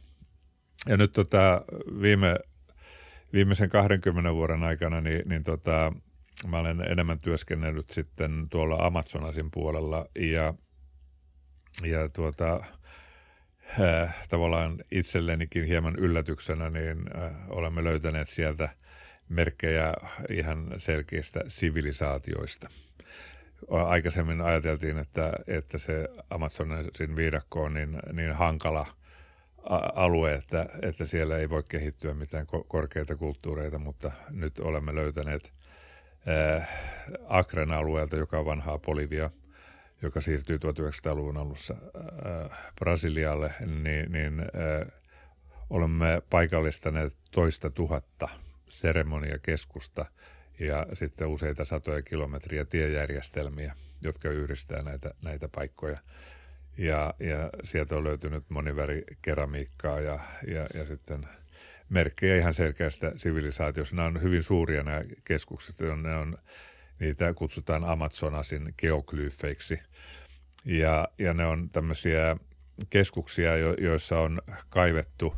Ja nyt tota, viime, viimeisen 20 vuoden aikana niin, niin tota, mä olen enemmän työskennellyt sitten tuolla Amazonasin puolella ja, ja tuota, äh, tavallaan itsellenikin hieman yllätyksenä, niin äh, olemme löytäneet sieltä merkkejä ihan selkeistä sivilisaatioista. Aikaisemmin ajateltiin, että, että se Amazonasin viidakko on niin, niin hankala alue, että, että siellä ei voi kehittyä mitään ko- korkeita kulttuureita, mutta nyt olemme löytäneet äh, Akren alueelta, joka on vanhaa Bolivia, joka siirtyy 1900-luvun alussa äh, Brasilialle, niin, niin äh, olemme paikallistaneet toista tuhatta seremoniakeskusta ja sitten useita satoja kilometriä tiejärjestelmiä, jotka yhdistää näitä, näitä paikkoja. Ja, ja sieltä on löytynyt monivärikeramiikkaa ja, ja, ja sitten merkkejä ihan selkeästä sivilisaatiosta. Nämä on hyvin suuria nämä keskukset, ne on, niitä kutsutaan Amazonasin geoglyyfeiksi. Ja, ja ne on tämmöisiä keskuksia, jo, joissa on kaivettu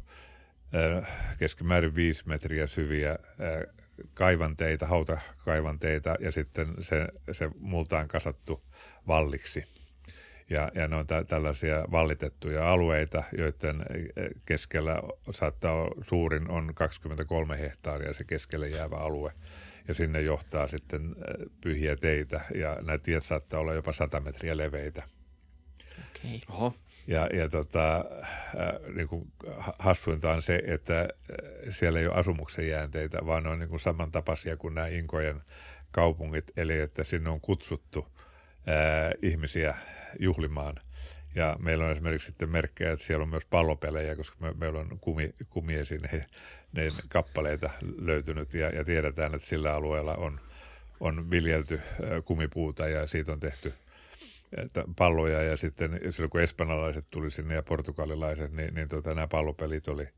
äh, keskimäärin viisi metriä syviä äh, kaivanteita, hautakaivanteita ja sitten se, se multaan kasattu valliksi. Ja, ja ne on tä, tällaisia vallitettuja alueita, joiden keskellä saattaa olla, suurin on 23 hehtaaria se keskelle jäävä alue. Ja sinne johtaa sitten pyhiä teitä ja nämä tiet saattaa olla jopa 100 metriä leveitä. Okei. Oho. Ja, ja tota, äh, niin kuin hassuinta on se, että äh, siellä ei ole asumuksen jäänteitä, vaan ne on niin kuin samantapaisia kuin nämä Inkojen kaupungit, eli että sinne on kutsuttu äh, ihmisiä juhlimaan. Ja meillä on esimerkiksi sitten merkkejä, että siellä on myös pallopelejä, koska me, meillä on kumi, kumiesin ne, ne kappaleita löytynyt ja, ja tiedetään, että sillä alueella on, on viljelty äh, kumipuuta ja siitä on tehty palloja ja sitten silloin kun espanjalaiset tuli sinne ja portugalilaiset, niin, niin tota, nämä pallopelit oli,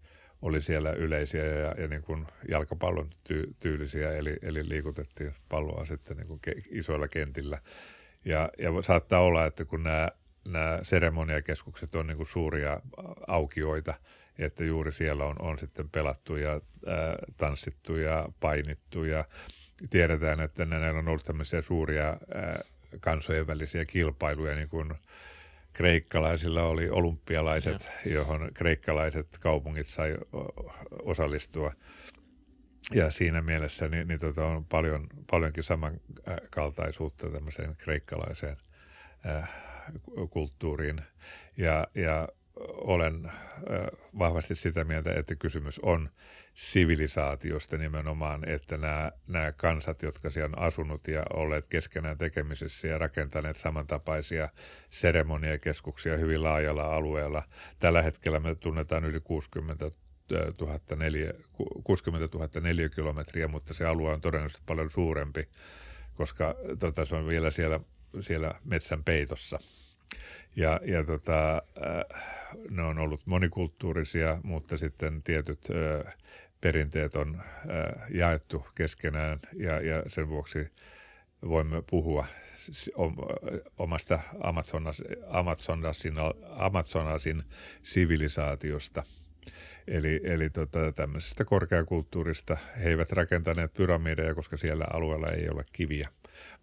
oli siellä yleisiä ja, ja niin kuin jalkapallon ty, tyylisiä, eli, eli liikutettiin palloa sitten niin kuin ke, isoilla kentillä. Ja, ja saattaa olla, että kun nämä, nämä seremoniakeskukset on niin kuin suuria aukioita, että juuri siellä on, on sitten pelattu ja ää, tanssittu ja painittu ja tiedetään, että näillä on ollut tämmöisiä suuria ää, kansojen välisiä kilpailuja, niin kuin kreikkalaisilla oli olympialaiset, ja. johon kreikkalaiset kaupungit sai osallistua. Ja siinä mielessä niin, niin tota on paljon, paljonkin samankaltaisuutta tämmöiseen kreikkalaiseen äh, kulttuuriin. Ja, ja olen vahvasti sitä mieltä, että kysymys on sivilisaatiosta nimenomaan, että nämä, nämä kansat, jotka siellä on asunut ja olleet keskenään tekemisissä ja rakentaneet samantapaisia seremoniakeskuksia hyvin laajalla alueella. Tällä hetkellä me tunnetaan yli 60 000 neljä, 60 000 neliökilometriä, mutta se alue on todennäköisesti paljon suurempi, koska tota, se on vielä siellä, siellä metsän peitossa – ja, ja tota, äh, ne on ollut monikulttuurisia, mutta sitten tietyt äh, perinteet on äh, jaettu keskenään ja, ja sen vuoksi voimme puhua omasta Amazonas, Amazonasin, Amazonasin sivilisaatiosta. Eli, eli tota, tämmöisestä korkeakulttuurista he eivät rakentaneet pyramideja, koska siellä alueella ei ole kiviä,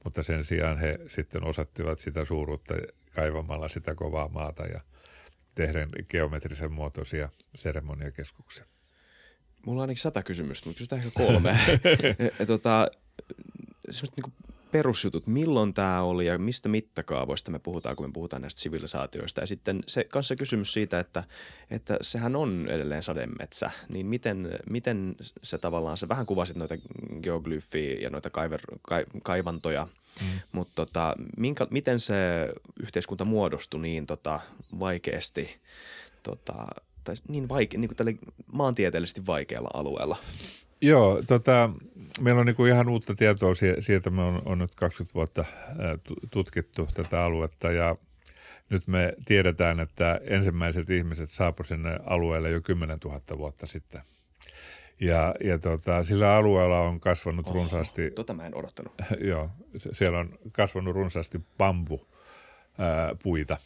mutta sen sijaan he sitten osattivat sitä suuruutta kaivamalla sitä kovaa maata ja tehden geometrisen muotoisia seremoniakeskuksia. Mulla on ainakin sata kysymystä, mutta kysytään ehkä kolme. tota, niin perusjutut, milloin tämä oli ja mistä mittakaavoista me puhutaan, kun me puhutaan näistä sivilisaatioista. Ja sitten se kanssa kysymys siitä, että, että sehän on edelleen sademetsä, niin miten, miten se tavallaan, se vähän kuvasit noita geoglyfiä ja noita kaiver, ka, kaivantoja, mm. mutta tota, minkä, miten se yhteiskunta muodostui niin tota, vaikeasti tota, tai niin, vaike, niin kuin tälle maantieteellisesti vaikealla alueella? Joo, tota, meillä on niin kuin ihan uutta tietoa sieltä. Me on, on nyt 20 vuotta tutkittu tätä aluetta ja nyt me tiedetään, että ensimmäiset ihmiset saapuivat sinne alueelle jo 10 000 vuotta sitten. Ja, ja tota, sillä alueella on kasvanut Oho, runsaasti... Tota mä en odottanut. joo, siellä on kasvanut runsaasti bambu puita.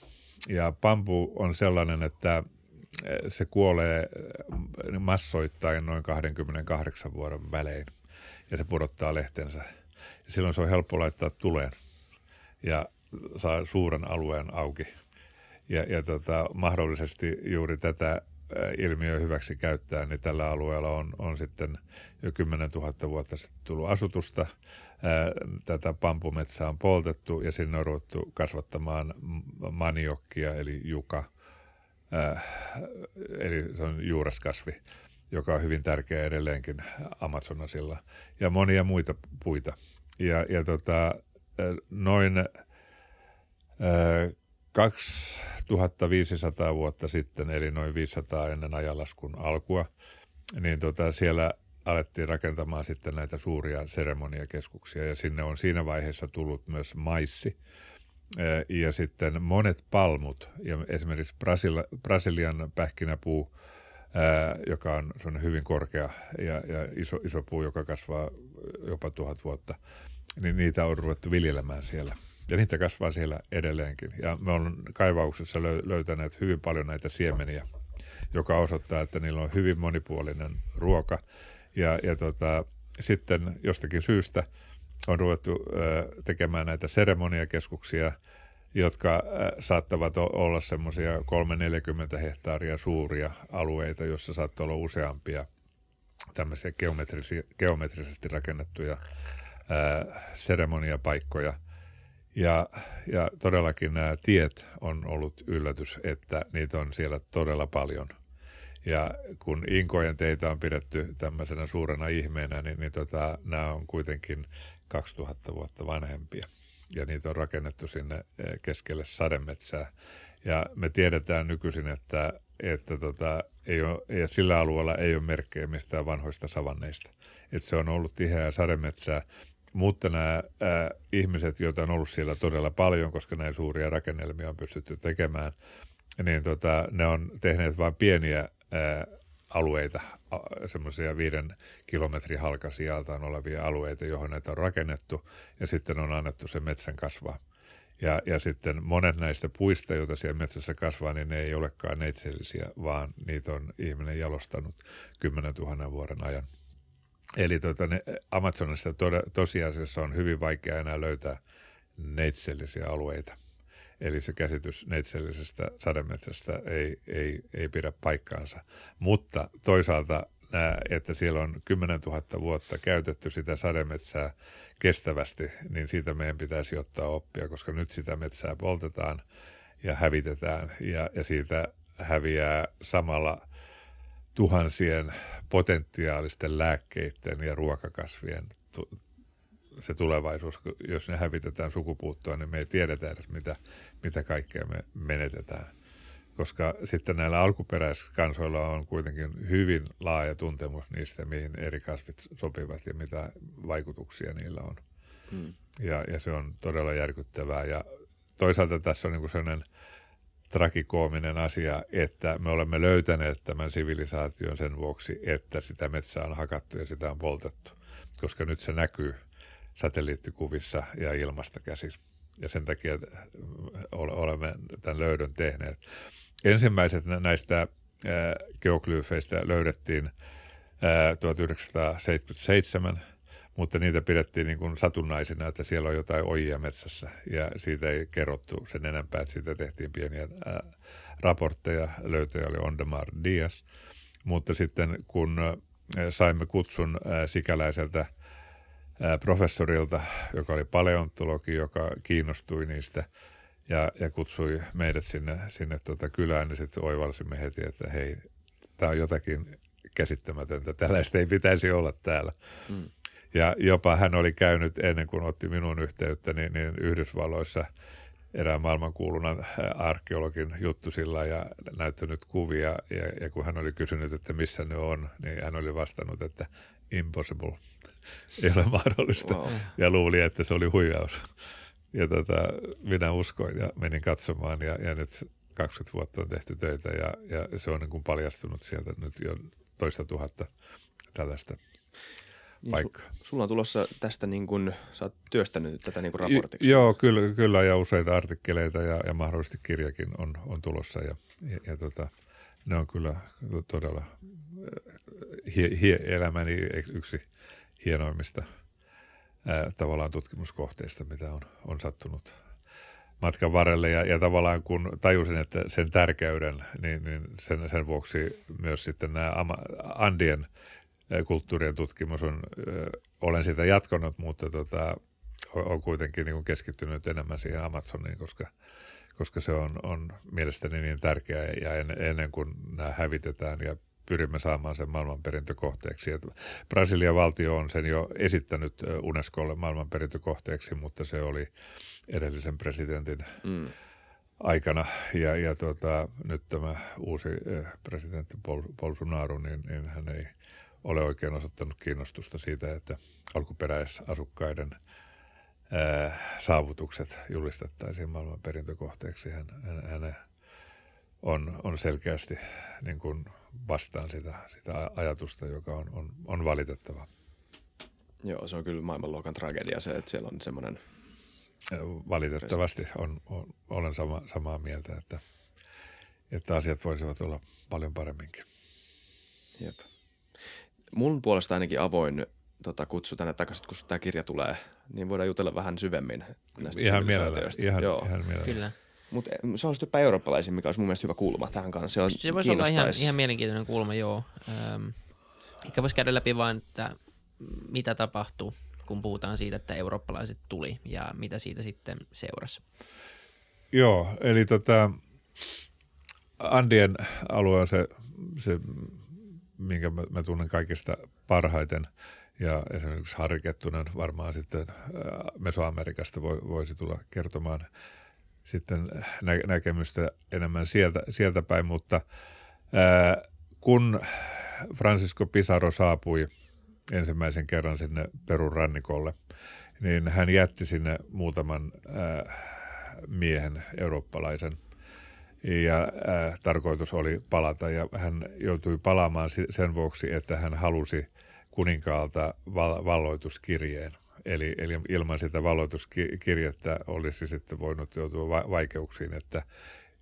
Ja bambu on sellainen, että se kuolee massoittain noin 28 vuoden välein ja se pudottaa lehtensä. Ja silloin se on helppo laittaa tuleen ja saa suuren alueen auki. Ja, ja tota, mahdollisesti juuri tätä ilmiöä hyväksi käyttää, niin tällä alueella on, on sitten jo 10 000 vuotta sitten tullut asutusta. Tätä pampumetsää on poltettu ja sinne on ruvettu kasvattamaan maniokkia eli juka – eli se on juuraskasvi, joka on hyvin tärkeä edelleenkin Amazonasilla, ja monia muita puita. Ja, ja tota, noin 2500 vuotta sitten, eli noin 500 ennen ajanlaskun alkua, niin tota, siellä alettiin rakentamaan sitten näitä suuria seremoniakeskuksia ja sinne on siinä vaiheessa tullut myös maissi, ja sitten monet palmut ja esimerkiksi Brasilian pähkinäpuu, joka on hyvin korkea ja, ja iso, iso puu, joka kasvaa jopa tuhat vuotta, niin niitä on ruvettu viljelemään siellä. Ja niitä kasvaa siellä edelleenkin. Ja me ollaan kaivauksessa löytäneet hyvin paljon näitä siemeniä, joka osoittaa, että niillä on hyvin monipuolinen ruoka. Ja, ja tota, sitten jostakin syystä – on ruvettu tekemään näitä seremoniakeskuksia, jotka saattavat olla semmoisia 3-40 hehtaaria suuria alueita, joissa saattaa olla useampia tämmöisiä geometrisesti rakennettuja seremoniapaikkoja. Ja, ja todellakin nämä tiet on ollut yllätys, että niitä on siellä todella paljon. Ja kun Inkojen teitä on pidetty tämmöisenä suurena ihmeenä, niin, niin tota, nämä on kuitenkin 2000 vuotta vanhempia ja niitä on rakennettu sinne eh, keskelle sademetsää. Ja me tiedetään nykyisin, että, että tota, ei ole, ja sillä alueella ei ole merkkejä mistään vanhoista savanneista. Että se on ollut tiheää sademetsää, mutta nämä ää, ihmiset, joita on ollut siellä todella paljon, koska näin suuria rakennelmia on pystytty tekemään, niin tota, ne on tehneet vain pieniä ää, alueita, semmoisia viiden kilometrin halkasijaltaan olevia alueita, johon näitä on rakennettu ja sitten on annettu se metsän kasvaa. Ja, ja sitten monet näistä puista, joita siellä metsässä kasvaa, niin ne ei olekaan neitsellisiä, vaan niitä on ihminen jalostanut 10 000 vuoden ajan. Eli tuota, ne Amazonissa to, tosiasiassa on hyvin vaikea enää löytää neitsellisiä alueita. Eli se käsitys neitsellisestä sademetsästä ei, ei, ei pidä paikkaansa. Mutta toisaalta että siellä on 10 000 vuotta käytetty sitä sademetsää kestävästi, niin siitä meidän pitäisi ottaa oppia, koska nyt sitä metsää poltetaan ja hävitetään ja, ja siitä häviää samalla tuhansien potentiaalisten lääkkeiden ja ruokakasvien se tulevaisuus, jos ne hävitetään sukupuuttoon, niin me ei tiedetä edes, mitä, mitä kaikkea me menetetään. Koska sitten näillä alkuperäiskansoilla on kuitenkin hyvin laaja tuntemus niistä, mihin eri kasvit sopivat ja mitä vaikutuksia niillä on. Hmm. Ja, ja se on todella järkyttävää. Ja toisaalta tässä on niin sellainen trakikoominen asia, että me olemme löytäneet tämän sivilisaation sen vuoksi, että sitä metsää on hakattu ja sitä on poltettu. Koska nyt se näkyy – satelliittikuvissa ja ilmasta käsin. Ja sen takia olemme tämän löydön tehneet. Ensimmäiset näistä geoglyyfeistä löydettiin 1977, mutta niitä pidettiin niin kuin satunnaisina, että siellä on jotain ojia metsässä ja siitä ei kerrottu sen enempää, että siitä tehtiin pieniä raportteja, löytöjä oli Ondemar Dias, mutta sitten kun saimme kutsun sikäläiseltä – professorilta, joka oli paleontologi, joka kiinnostui niistä ja, ja kutsui meidät sinne, sinne tuota kylään, niin sitten oivalsimme heti, että hei, tämä on jotakin käsittämätöntä, tällaista ei pitäisi olla täällä. Mm. Ja jopa hän oli käynyt ennen kuin otti minun yhteyttä, niin, niin Yhdysvalloissa erään maailmankuulun arkeologin juttusilla ja näyttänyt kuvia. Ja, ja kun hän oli kysynyt, että missä ne on, niin hän oli vastannut, että impossible ei ole mahdollista. Wow. Ja luuli, että se oli huijaus. Ja tota, minä uskoin ja menin katsomaan ja, ja nyt 20 vuotta on tehty töitä ja, ja se on niin kuin paljastunut sieltä nyt jo toista tuhatta tällaista niin, paikkaa. Su, sulla on tulossa tästä, niin kuin, sä oot työstänyt tätä niin raportiksi. Y- joo, kyllä, kyllä ja useita artikkeleita ja, ja mahdollisesti kirjakin on, on tulossa ja, ja, ja tota, ne on kyllä todella hie, hie, elämäni yksi hienoimmista ää, tavallaan tutkimuskohteista, mitä on, on sattunut matkan varrelle. Ja, ja tavallaan kun tajusin, että sen tärkeyden, niin, niin sen, sen vuoksi myös sitten nämä Andien kulttuurien tutkimus on, olen sitä jatkanut, mutta tota, on kuitenkin niin keskittynyt enemmän siihen Amazoniin, koska, koska se on, on mielestäni niin tärkeää ja ennen, ennen kuin nämä hävitetään ja pyrimme saamaan sen maailmanperintökohteeksi. Et Brasilian valtio on sen jo esittänyt Unescolle maailmanperintökohteeksi, mutta se oli edellisen presidentin mm. aikana. Ja, ja tuota, nyt tämä uusi presidentti Bolsonaro, niin, niin hän ei ole oikein osoittanut kiinnostusta siitä, että alkuperäisasukkaiden ää, saavutukset julistettaisiin maailmanperintökohteeksi. Hän, hän, hän on, on selkeästi niin kuin vastaan sitä, sitä ajatusta, joka on, on, on valitettava. Joo, se on kyllä maailmanluokan tragedia se, että siellä on semmoinen... Valitettavasti on, on, olen sama, samaa mieltä, että, että asiat voisivat olla paljon paremminkin. Jep. Mun puolesta ainakin avoin tota, kutsu tänne takaisin, kun tämä kirja tulee, niin voidaan jutella vähän syvemmin näistä ihan mielellä, ihan, Joo. ihan mielellä. Kyllä. Mutta se olisi jopa eurooppalaisia, mikä olisi mun mielestä hyvä kulma tähän kanssa. Se, on se voisi olla ihan, ihan mielenkiintoinen kulma, joo. Ähm, ehkä voisi käydä läpi vain, että mitä tapahtuu, kun puhutaan siitä, että eurooppalaiset tuli ja mitä siitä sitten seurasi. Joo, eli tota, Andien alue on se, se minkä mä, mä tunnen kaikista parhaiten. Ja esimerkiksi Harri Kettunen varmaan sitten Mesoamerikasta voi, voisi tulla kertomaan sitten nä- näkemystä enemmän sieltä, sieltä päin, mutta ää, kun Francisco Pizarro saapui ensimmäisen kerran sinne Perun rannikolle, niin hän jätti sinne muutaman ää, miehen, eurooppalaisen, ja äh, tarkoitus oli palata ja hän joutui palaamaan sen vuoksi, että hän halusi kuninkaalta val- valloituskirjeen. Eli, eli ilman sitä valloituskirjettä olisi sitten voinut joutua va- vaikeuksiin, että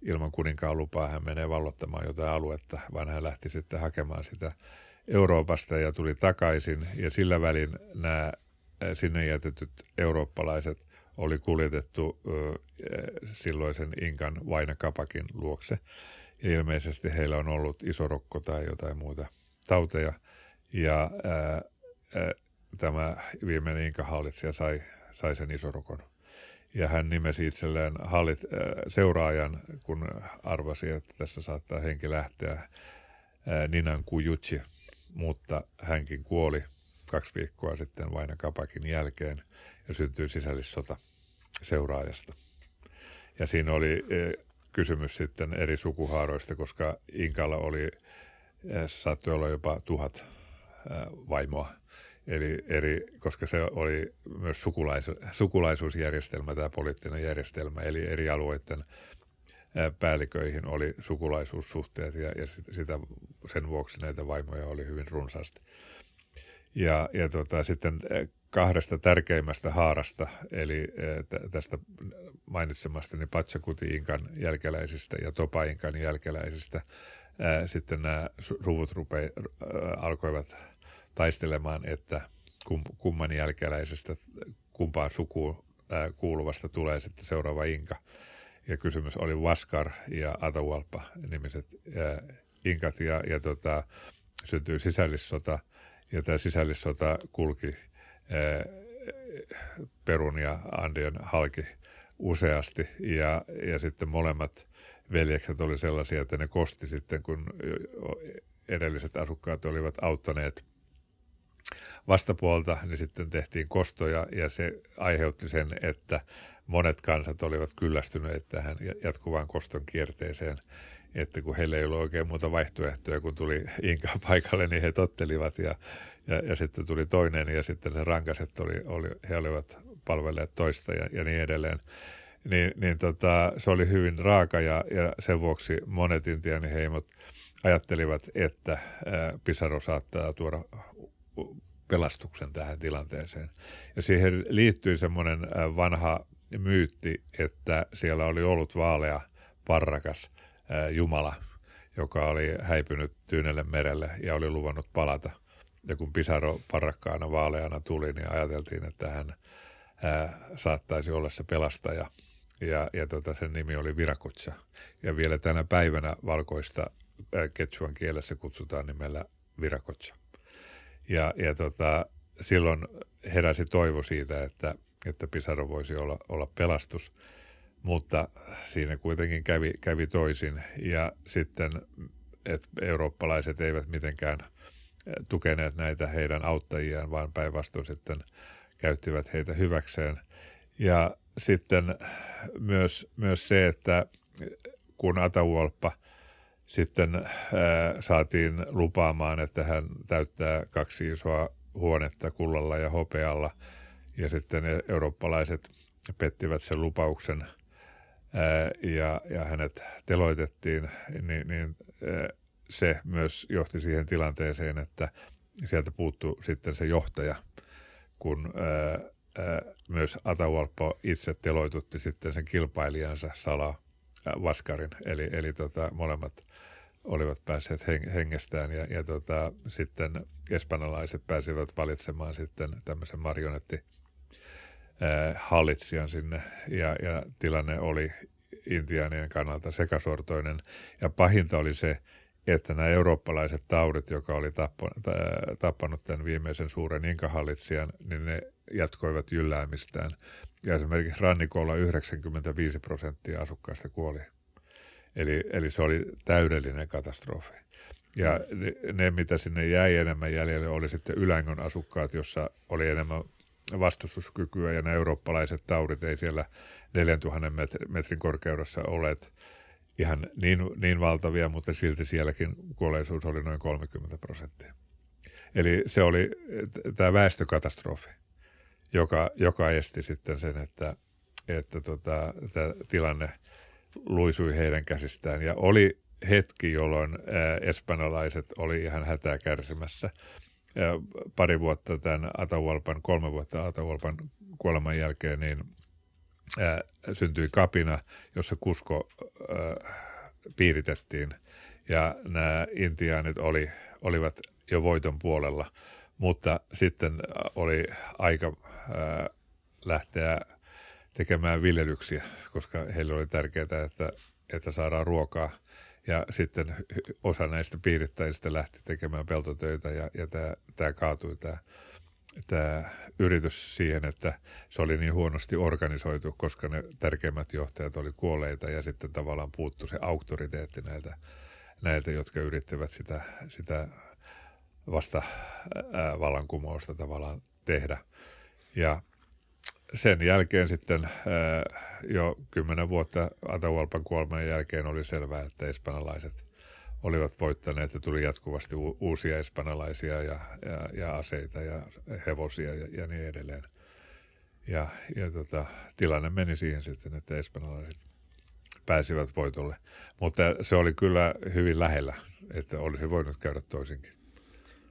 ilman kuninkaan lupaa hän menee vallottamaan jotain aluetta, vaan hän lähti sitten hakemaan sitä Euroopasta ja tuli takaisin. Ja sillä välin nämä äh, sinne jätetyt eurooppalaiset oli kuljetettu silloisen Inkan Vaina Kapakin luokse. Ilmeisesti heillä on ollut iso rokko tai jotain muuta tauteja. Ja ää, ää, tämä viimeinen Inkan hallitsija sai, sai sen isorokon. Ja hän nimesi itselleen hallit, ää, seuraajan, kun arvasi, että tässä saattaa henki lähteä ää, Ninan Kujutsi, mutta hänkin kuoli kaksi viikkoa sitten Vaina Kapakin jälkeen ja syntyi sisällissota – seuraajasta. Ja siinä oli e, kysymys sitten eri sukuhaaroista, koska Inkalla oli, e, saattoi olla jopa tuhat e, vaimoa. Eli eri, koska se oli myös sukulaisu, sukulaisuusjärjestelmä, tämä poliittinen järjestelmä, eli eri alueiden päälliköihin oli sukulaisuussuhteet ja, ja sitä, sen vuoksi näitä vaimoja oli hyvin runsaasti. Ja, ja tota, sitten kahdesta tärkeimmästä haarasta, eli e, tästä mainitsemastani Patsakuti-inkan jälkeläisistä ja Topa-inkan jälkeläisistä. Sitten nämä suvut rupei, alkoivat taistelemaan, että kumman jälkeläisestä kumpaan sukuun kuuluvasta tulee sitten seuraava inka. Ja kysymys oli Vaskar ja Atahualpa nimiset inkat ja, ja tota, syntyi sisällissota ja tämä sisällissota kulki – Perun ja Andien halki useasti. Ja, ja sitten molemmat veljekset oli sellaisia, että ne kosti sitten, kun edelliset asukkaat olivat auttaneet vastapuolta, niin sitten tehtiin kostoja. Ja se aiheutti sen, että monet kansat olivat kyllästyneet tähän jatkuvaan koston kierteeseen että kun heillä ei ollut oikein muuta vaihtoehtoja, kun tuli Inka paikalle, niin he tottelivat ja, ja, ja sitten tuli toinen ja sitten se rankaset oli, oli he olivat palvelleet toista ja, ja niin edelleen. Niin, niin tota, se oli hyvin raaka ja, ja sen vuoksi monet intiaaniheimot ajattelivat, että Pisaro saattaa tuoda pelastuksen tähän tilanteeseen. Ja siihen liittyi semmoinen vanha myytti, että siellä oli ollut vaalea parrakas – Jumala, joka oli häipynyt Tyynelle merelle ja oli luvannut palata. Ja kun Pisaro parakkaana vaaleana tuli, niin ajateltiin, että hän ää, saattaisi olla se pelastaja. Ja, ja tota, sen nimi oli Virakutsa. Ja vielä tänä päivänä valkoista ketsuan kielessä kutsutaan nimellä Virakotsa. Ja, ja tota, silloin heräsi toivo siitä, että, että Pisaro voisi olla, olla pelastus – mutta siinä kuitenkin kävi, kävi toisin ja sitten että eurooppalaiset eivät mitenkään eh, tukeneet näitä heidän auttajiaan, vaan päinvastoin sitten käyttivät heitä hyväkseen. Ja sitten myös, myös se, että kun Atahuolppa sitten ää, eh, saatiin lupaamaan, että hän täyttää kaksi isoa huonetta kullalla ja hopealla, ja sitten eurooppalaiset pettivät sen lupauksen – ja, ja hänet teloitettiin, niin, niin se myös johti siihen tilanteeseen, että sieltä puuttui sitten se johtaja, kun myös Atahualpo itse teloitutti sitten sen kilpailijansa Sala Vaskarin, eli, eli tota, molemmat olivat päässeet hengestään ja, ja tota, sitten espanjalaiset pääsivät valitsemaan sitten tämmöisen marionetti hallitsijan sinne ja, ja tilanne oli intiaanien kannalta sekasortoinen. Ja pahinta oli se, että nämä eurooppalaiset taudit, joka oli tappanut tämän viimeisen suuren inkahallitsijan, niin ne jatkoivat jylläämistään. Ja esimerkiksi rannikolla 95 prosenttia asukkaista kuoli. Eli, eli se oli täydellinen katastrofi. Ja ne, ne, mitä sinne jäi enemmän jäljelle, oli sitten Ylängön asukkaat, jossa oli enemmän vastustuskykyä ja nämä eurooppalaiset taudit ei siellä 4000 metrin korkeudessa olleet ihan niin, niin valtavia, mutta silti sielläkin kuolleisuus oli noin 30 prosenttia. Eli se oli tämä väestökatastrofi, joka, joka esti sitten sen, että, että tota, tämä tilanne luisui heidän käsistään. Ja oli hetki, jolloin espanjalaiset oli ihan hätää kärsimässä. Pari vuotta tämän Atahualpan, kolme vuotta Atahualpan kuoleman jälkeen, niin syntyi kapina, jossa Kusko piiritettiin. Ja nämä intiaanit oli, olivat jo voiton puolella, mutta sitten oli aika lähteä tekemään viljelyksiä, koska heille oli tärkeää, että, että saadaan ruokaa. Ja sitten osa näistä piirittäjistä lähti tekemään peltotöitä ja, ja tämä, tämä kaatui tämä, tämä yritys siihen, että se oli niin huonosti organisoitu, koska ne tärkeimmät johtajat oli kuolleita ja sitten tavallaan puuttu se auktoriteetti näiltä, näiltä jotka yrittivät sitä, sitä vasta ää, vallankumousta tavallaan tehdä. Ja sen jälkeen sitten ää, jo kymmenen vuotta Atahualpan kuoleman jälkeen oli selvää, että espanjalaiset olivat voittaneet ja tuli jatkuvasti uusia espanjalaisia ja, ja, ja aseita ja hevosia ja, ja niin edelleen. Ja, ja tota, tilanne meni siihen sitten, että espanjalaiset pääsivät voitolle. Mutta se oli kyllä hyvin lähellä, että olisi voinut käydä toisinkin.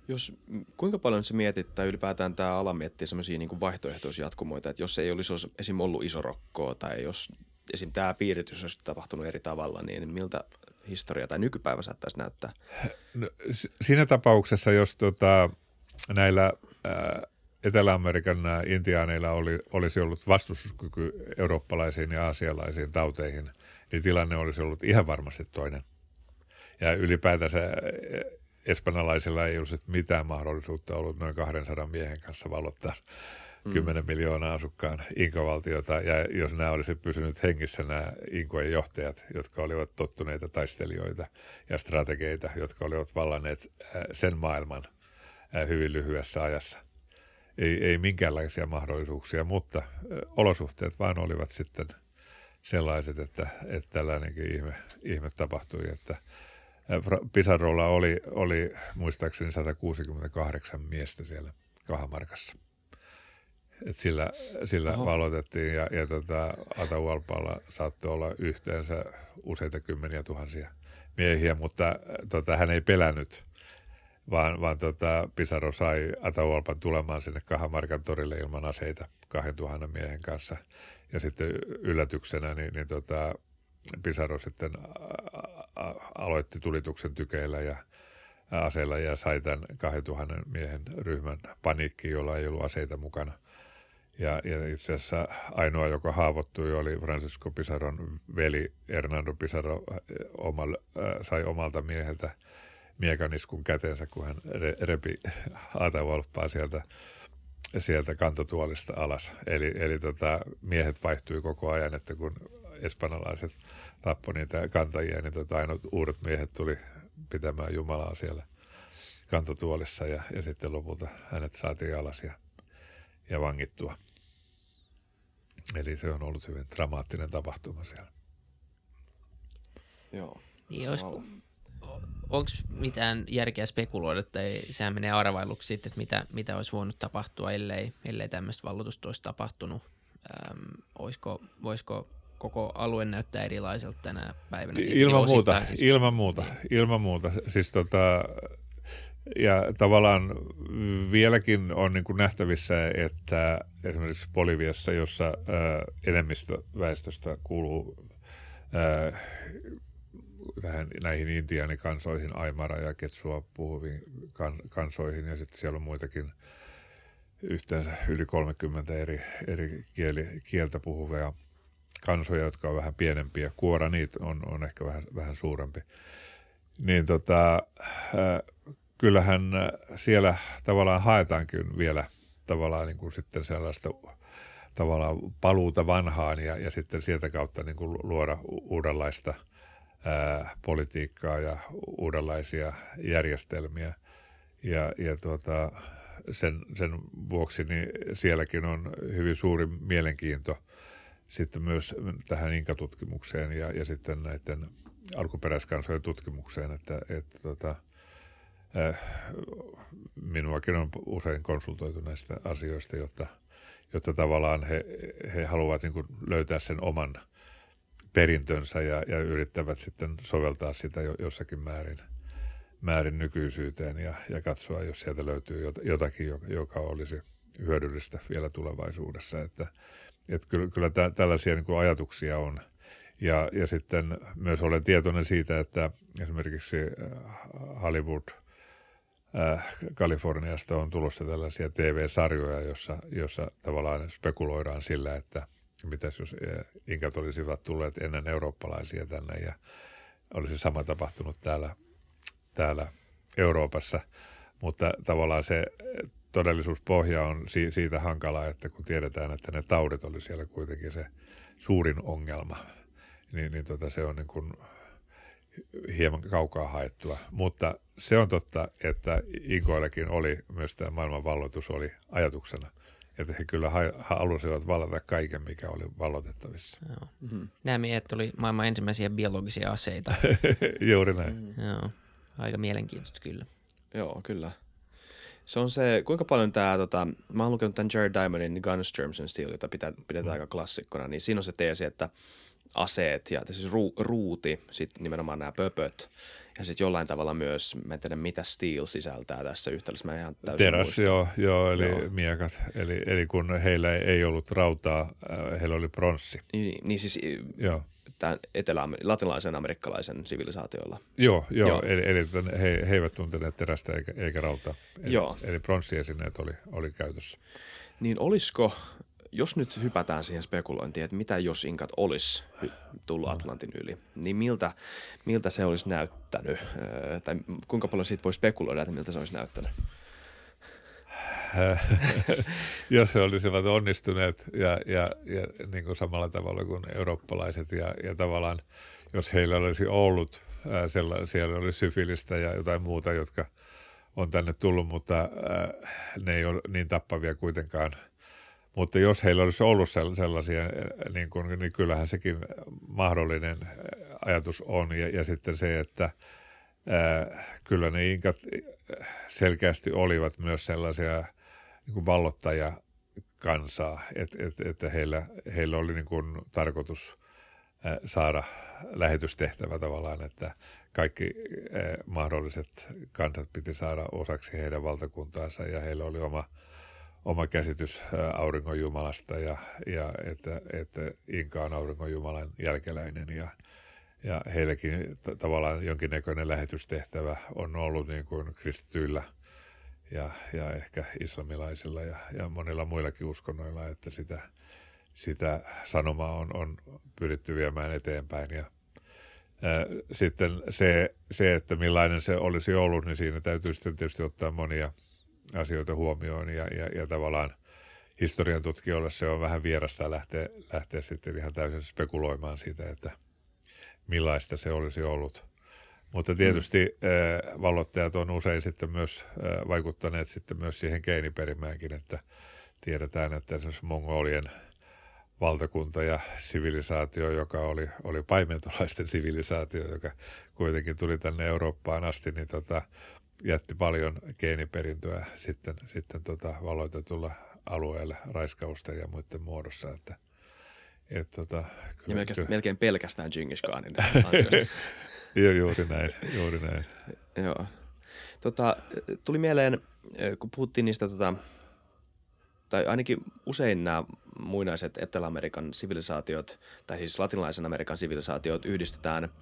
Jos, kuinka paljon se mietit, tai ylipäätään tämä ala miettii semmoisia niin vaihtoehtoisia jatkumoita, että jos ei olisi esim. ollut iso rokkoa, tai jos esim. tämä piiritys olisi tapahtunut eri tavalla, niin miltä historia tai nykypäivä saattaisi näyttää? No, siinä tapauksessa, jos tota, näillä ää, Etelä-Amerikan intiaaneilla oli, olisi ollut vastustuskyky eurooppalaisiin ja aasialaisiin tauteihin, niin tilanne olisi ollut ihan varmasti toinen. Ja ylipäätänsä espanjalaisilla ei olisi mitään mahdollisuutta ollut noin 200 miehen kanssa valottaa mm. 10 miljoonaa asukkaan inkovaltiota. Ja jos nämä olisi pysynyt hengissä nämä inkojen johtajat, jotka olivat tottuneita taistelijoita ja strategeita, jotka olivat vallanneet äh, sen maailman äh, hyvin lyhyessä ajassa. Ei, ei minkäänlaisia mahdollisuuksia, mutta äh, olosuhteet vaan olivat sitten sellaiset, että, että tällainenkin ihme, ihme tapahtui, että – Pisarolla oli, oli muistaakseni 168 miestä siellä Kahamarkassa. Et sillä sillä Oho. valotettiin ja, ja tota, Atahualpalla saattoi olla yhteensä useita kymmeniä tuhansia miehiä, mutta tota, hän ei pelännyt, vaan, vaan tota, Pisaro sai Atahualpan tulemaan sinne Kahamarkan torille ilman aseita 2000 miehen kanssa. Ja sitten yllätyksenä niin, niin tota, Pisaro sitten aloitti tulituksen tykeillä ja aseilla ja sai tämän 2000 miehen ryhmän paniikkiin, jolla ei ollut aseita mukana. Ja, ja itse asiassa ainoa, joka haavoittui, oli Francisco Pisaron veli Hernando Pisaro omal, sai omalta mieheltä miekaniskun käteensä, kun hän re, repi Atahualppaa sieltä, sieltä kantotuolista alas. Eli, eli tota, miehet vaihtui koko ajan, että kun espanjalaiset tappoi niitä kantajia, niin tota, ainoat uudet miehet tuli pitämään Jumalaa siellä kantotuolissa ja, ja sitten lopulta hänet saatiin alas ja, ja vangittua. Eli se on ollut hyvin dramaattinen tapahtuma siellä. Joo. Niin, wow. onko mitään järkeä spekuloida, että ei, sehän menee arvailuksi sitten, että mitä, mitä olisi voinut tapahtua, ellei, ellei tämmöistä vallotusta olisi tapahtunut. Öm, olisiko, voisiko koko alue näyttää erilaiselta tänä päivänä. Ilman muuta, siis. ilman muuta, niin. ilman muuta. Siis tota, ja tavallaan vieläkin on niin kuin nähtävissä, että esimerkiksi Boliviassa, jossa ää, enemmistö väestöstä kuuluu ää, tähän, näihin intiaanikansoihin, Aimara ja Ketsua puhuviin kan, kansoihin, ja sitten siellä on muitakin yhteensä yli 30 eri, eri kieli, kieltä puhuvia – kansoja, jotka on vähän pienempiä. Kuora niitä on, on ehkä vähän, vähän suurempi. Niin tota, äh, kyllähän siellä tavallaan haetaankin vielä tavallaan niin kuin sitten sellaista tavallaan paluuta vanhaan ja, ja sitten sieltä kautta niin kuin luoda uudenlaista ää, äh, politiikkaa ja uudenlaisia järjestelmiä. Ja, ja tuota, sen, sen vuoksi niin sielläkin on hyvin suuri mielenkiinto sitten myös tähän Inka-tutkimukseen ja, ja sitten näiden alkuperäiskansojen tutkimukseen, että, että tota, äh, minuakin on usein konsultoitu näistä asioista, jotta, jotta tavallaan he, he haluavat niin löytää sen oman perintönsä ja, ja yrittävät sitten soveltaa sitä jo, jossakin määrin, määrin nykyisyyteen ja, ja katsoa, jos sieltä löytyy jotakin, joka olisi hyödyllistä vielä tulevaisuudessa. Että, että kyllä, kyllä tä, tällaisia niin kuin ajatuksia on. Ja, ja sitten myös olen tietoinen siitä, että esimerkiksi Hollywood – äh, Kaliforniasta on tulossa tällaisia TV-sarjoja, jossa, jossa tavallaan spekuloidaan sillä, että mitäs jos äh, inkat olisivat tulleet ennen eurooppalaisia tänne ja olisi sama tapahtunut täällä, täällä Euroopassa. Mutta tavallaan se todellisuuspohja on siitä hankalaa, että kun tiedetään, että ne taudit oli siellä kuitenkin se suurin ongelma, niin, niin tota se on niin kuin hieman kaukaa haettua. Mutta se on totta, että Inkoillakin oli myös tämä maailman valloitus oli ajatuksena. Että he kyllä halusivat vallata kaiken, mikä oli vallotettavissa. Joo. Mm-hmm. Näemme, että oli maailman ensimmäisiä biologisia aseita. Juuri näin. Mm. Joo. Aika mielenkiintoista kyllä. Joo, kyllä. Se on se, kuinka paljon tämä, tota, mä oon lukenut tämän Jared Diamondin Guns, Germs and Steel, jota pitää, pidetään mm. aika klassikkona, niin siinä on se teesi, että – aseet ja siis ru, ruuti, sitten nimenomaan nämä pöpöt ja sitten jollain tavalla myös, mä en tiedä mitä Steel sisältää tässä yhtälössä, mä ihan Teräs, joo, joo, eli joo. miekat, eli, eli kun heillä ei ollut rautaa, äh, heillä oli pronssi. Niin, niin siis joo. Tämän etelä latinalaisen amerikkalaisen sivilisaatioilla. Joo, joo, joo. eli, eli he, he eivät tunteneet terästä eikä, eikä rautaa. Eli, joo. eli pronssiesineet oli, oli käytössä. Niin olisiko jos nyt hypätään siihen spekulointiin, että mitä jos Inkat olisi tullut Atlantin yli, niin miltä, miltä se olisi näyttänyt? Tai kuinka paljon siitä voi spekuloida, että miltä se olisi näyttänyt? jos he olisivat onnistuneet ja, ja, ja niin kuin samalla tavalla kuin eurooppalaiset ja, ja tavallaan jos heillä olisi ollut ää, siellä, siellä olisi syfilistä ja jotain muuta, jotka on tänne tullut, mutta ää, ne ei ole niin tappavia kuitenkaan – mutta jos heillä olisi ollut sellaisia, niin, kuin, niin kyllähän sekin mahdollinen ajatus on. Ja, ja sitten se, että ää, kyllä ne inkat selkeästi olivat myös sellaisia niin kuin vallottajakansaa, että et, että heillä, heillä oli niin kuin tarkoitus saada lähetystehtävä tavallaan, että kaikki mahdolliset kansat piti saada osaksi heidän valtakuntaansa ja heillä oli oma – oma käsitys auringon jumalasta ja, ja että, että Inka on auringon jumalan jälkeläinen ja, ja heilläkin t- tavallaan jonkinnäköinen lähetystehtävä on ollut niin kuin kristityillä ja, ja ehkä islamilaisilla ja, ja monilla muillakin uskonnoilla, että sitä, sitä sanomaa on, on pyritty viemään eteenpäin. Ja ää, sitten se, se, että millainen se olisi ollut, niin siinä täytyy sitten tietysti ottaa monia – asioita huomioon ja, ja, ja tavallaan historian tutkijoille se on vähän vierasta lähteä, lähteä sitten ihan täysin spekuloimaan siitä, että millaista se olisi ollut. Mutta tietysti mm. äh, vallottajat on usein sitten myös äh, vaikuttaneet sitten myös siihen geeniperimäänkin, että tiedetään, että esimerkiksi mongolien valtakunta ja sivilisaatio, joka oli, oli paimentolaisten sivilisaatio, joka kuitenkin tuli tänne Eurooppaan asti, niin tota, jätti paljon geeniperintöä sitten, sitten tota valoitetulla alueelle raiskausten ja muiden muodossa, että et tota, ja melkein, kyllä. melkein pelkästään Genghis Khanin Joo, juuri näin, juuri näin. Joo. Tota, tuli mieleen, kun puhuttiin niistä, tota, tai ainakin usein nämä muinaiset Etelä-Amerikan sivilisaatiot, tai siis latinalaisen Amerikan sivilisaatiot yhdistetään –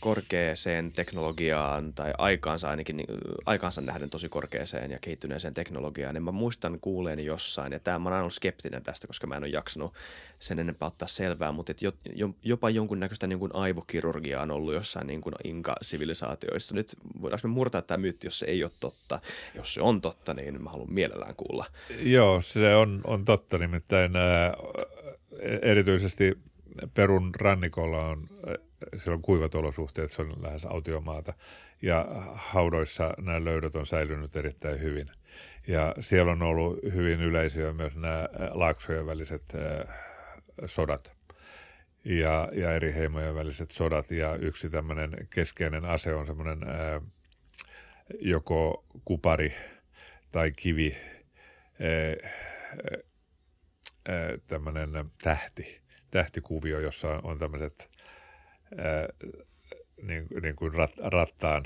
korkeaseen teknologiaan tai aikaansa ainakin niin, aikaansa nähden tosi korkeaseen ja kehittyneeseen teknologiaan, niin mä muistan kuuleeni jossain, ja tämä, mä oon ollut skeptinen tästä, koska mä en ole jaksanut sen enempää ottaa selvää, mutta et jo, jo, jopa jonkunnäköistä niin kuin aivokirurgiaa on ollut jossain niin kuin inka-sivilisaatioissa. Nyt voidaanko me murtaa tämä myytti, jos se ei ole totta? Jos se on totta, niin mä haluan mielellään kuulla. Joo, se on, on totta, nimittäin ää, erityisesti Perun rannikolla on siellä on kuivat olosuhteet, se on lähes autiomaata. Ja haudoissa nämä löydöt on säilynyt erittäin hyvin. Ja siellä on ollut hyvin yleisiä myös nämä laaksojen väliset sodat ja, ja eri heimojen väliset sodat. Ja yksi tämmöinen keskeinen ase on semmoinen joko kupari tai kivi, tämmöinen tähti – tähtikuvio, jossa on, tämmöiset niin, niin kuin rat, rattaan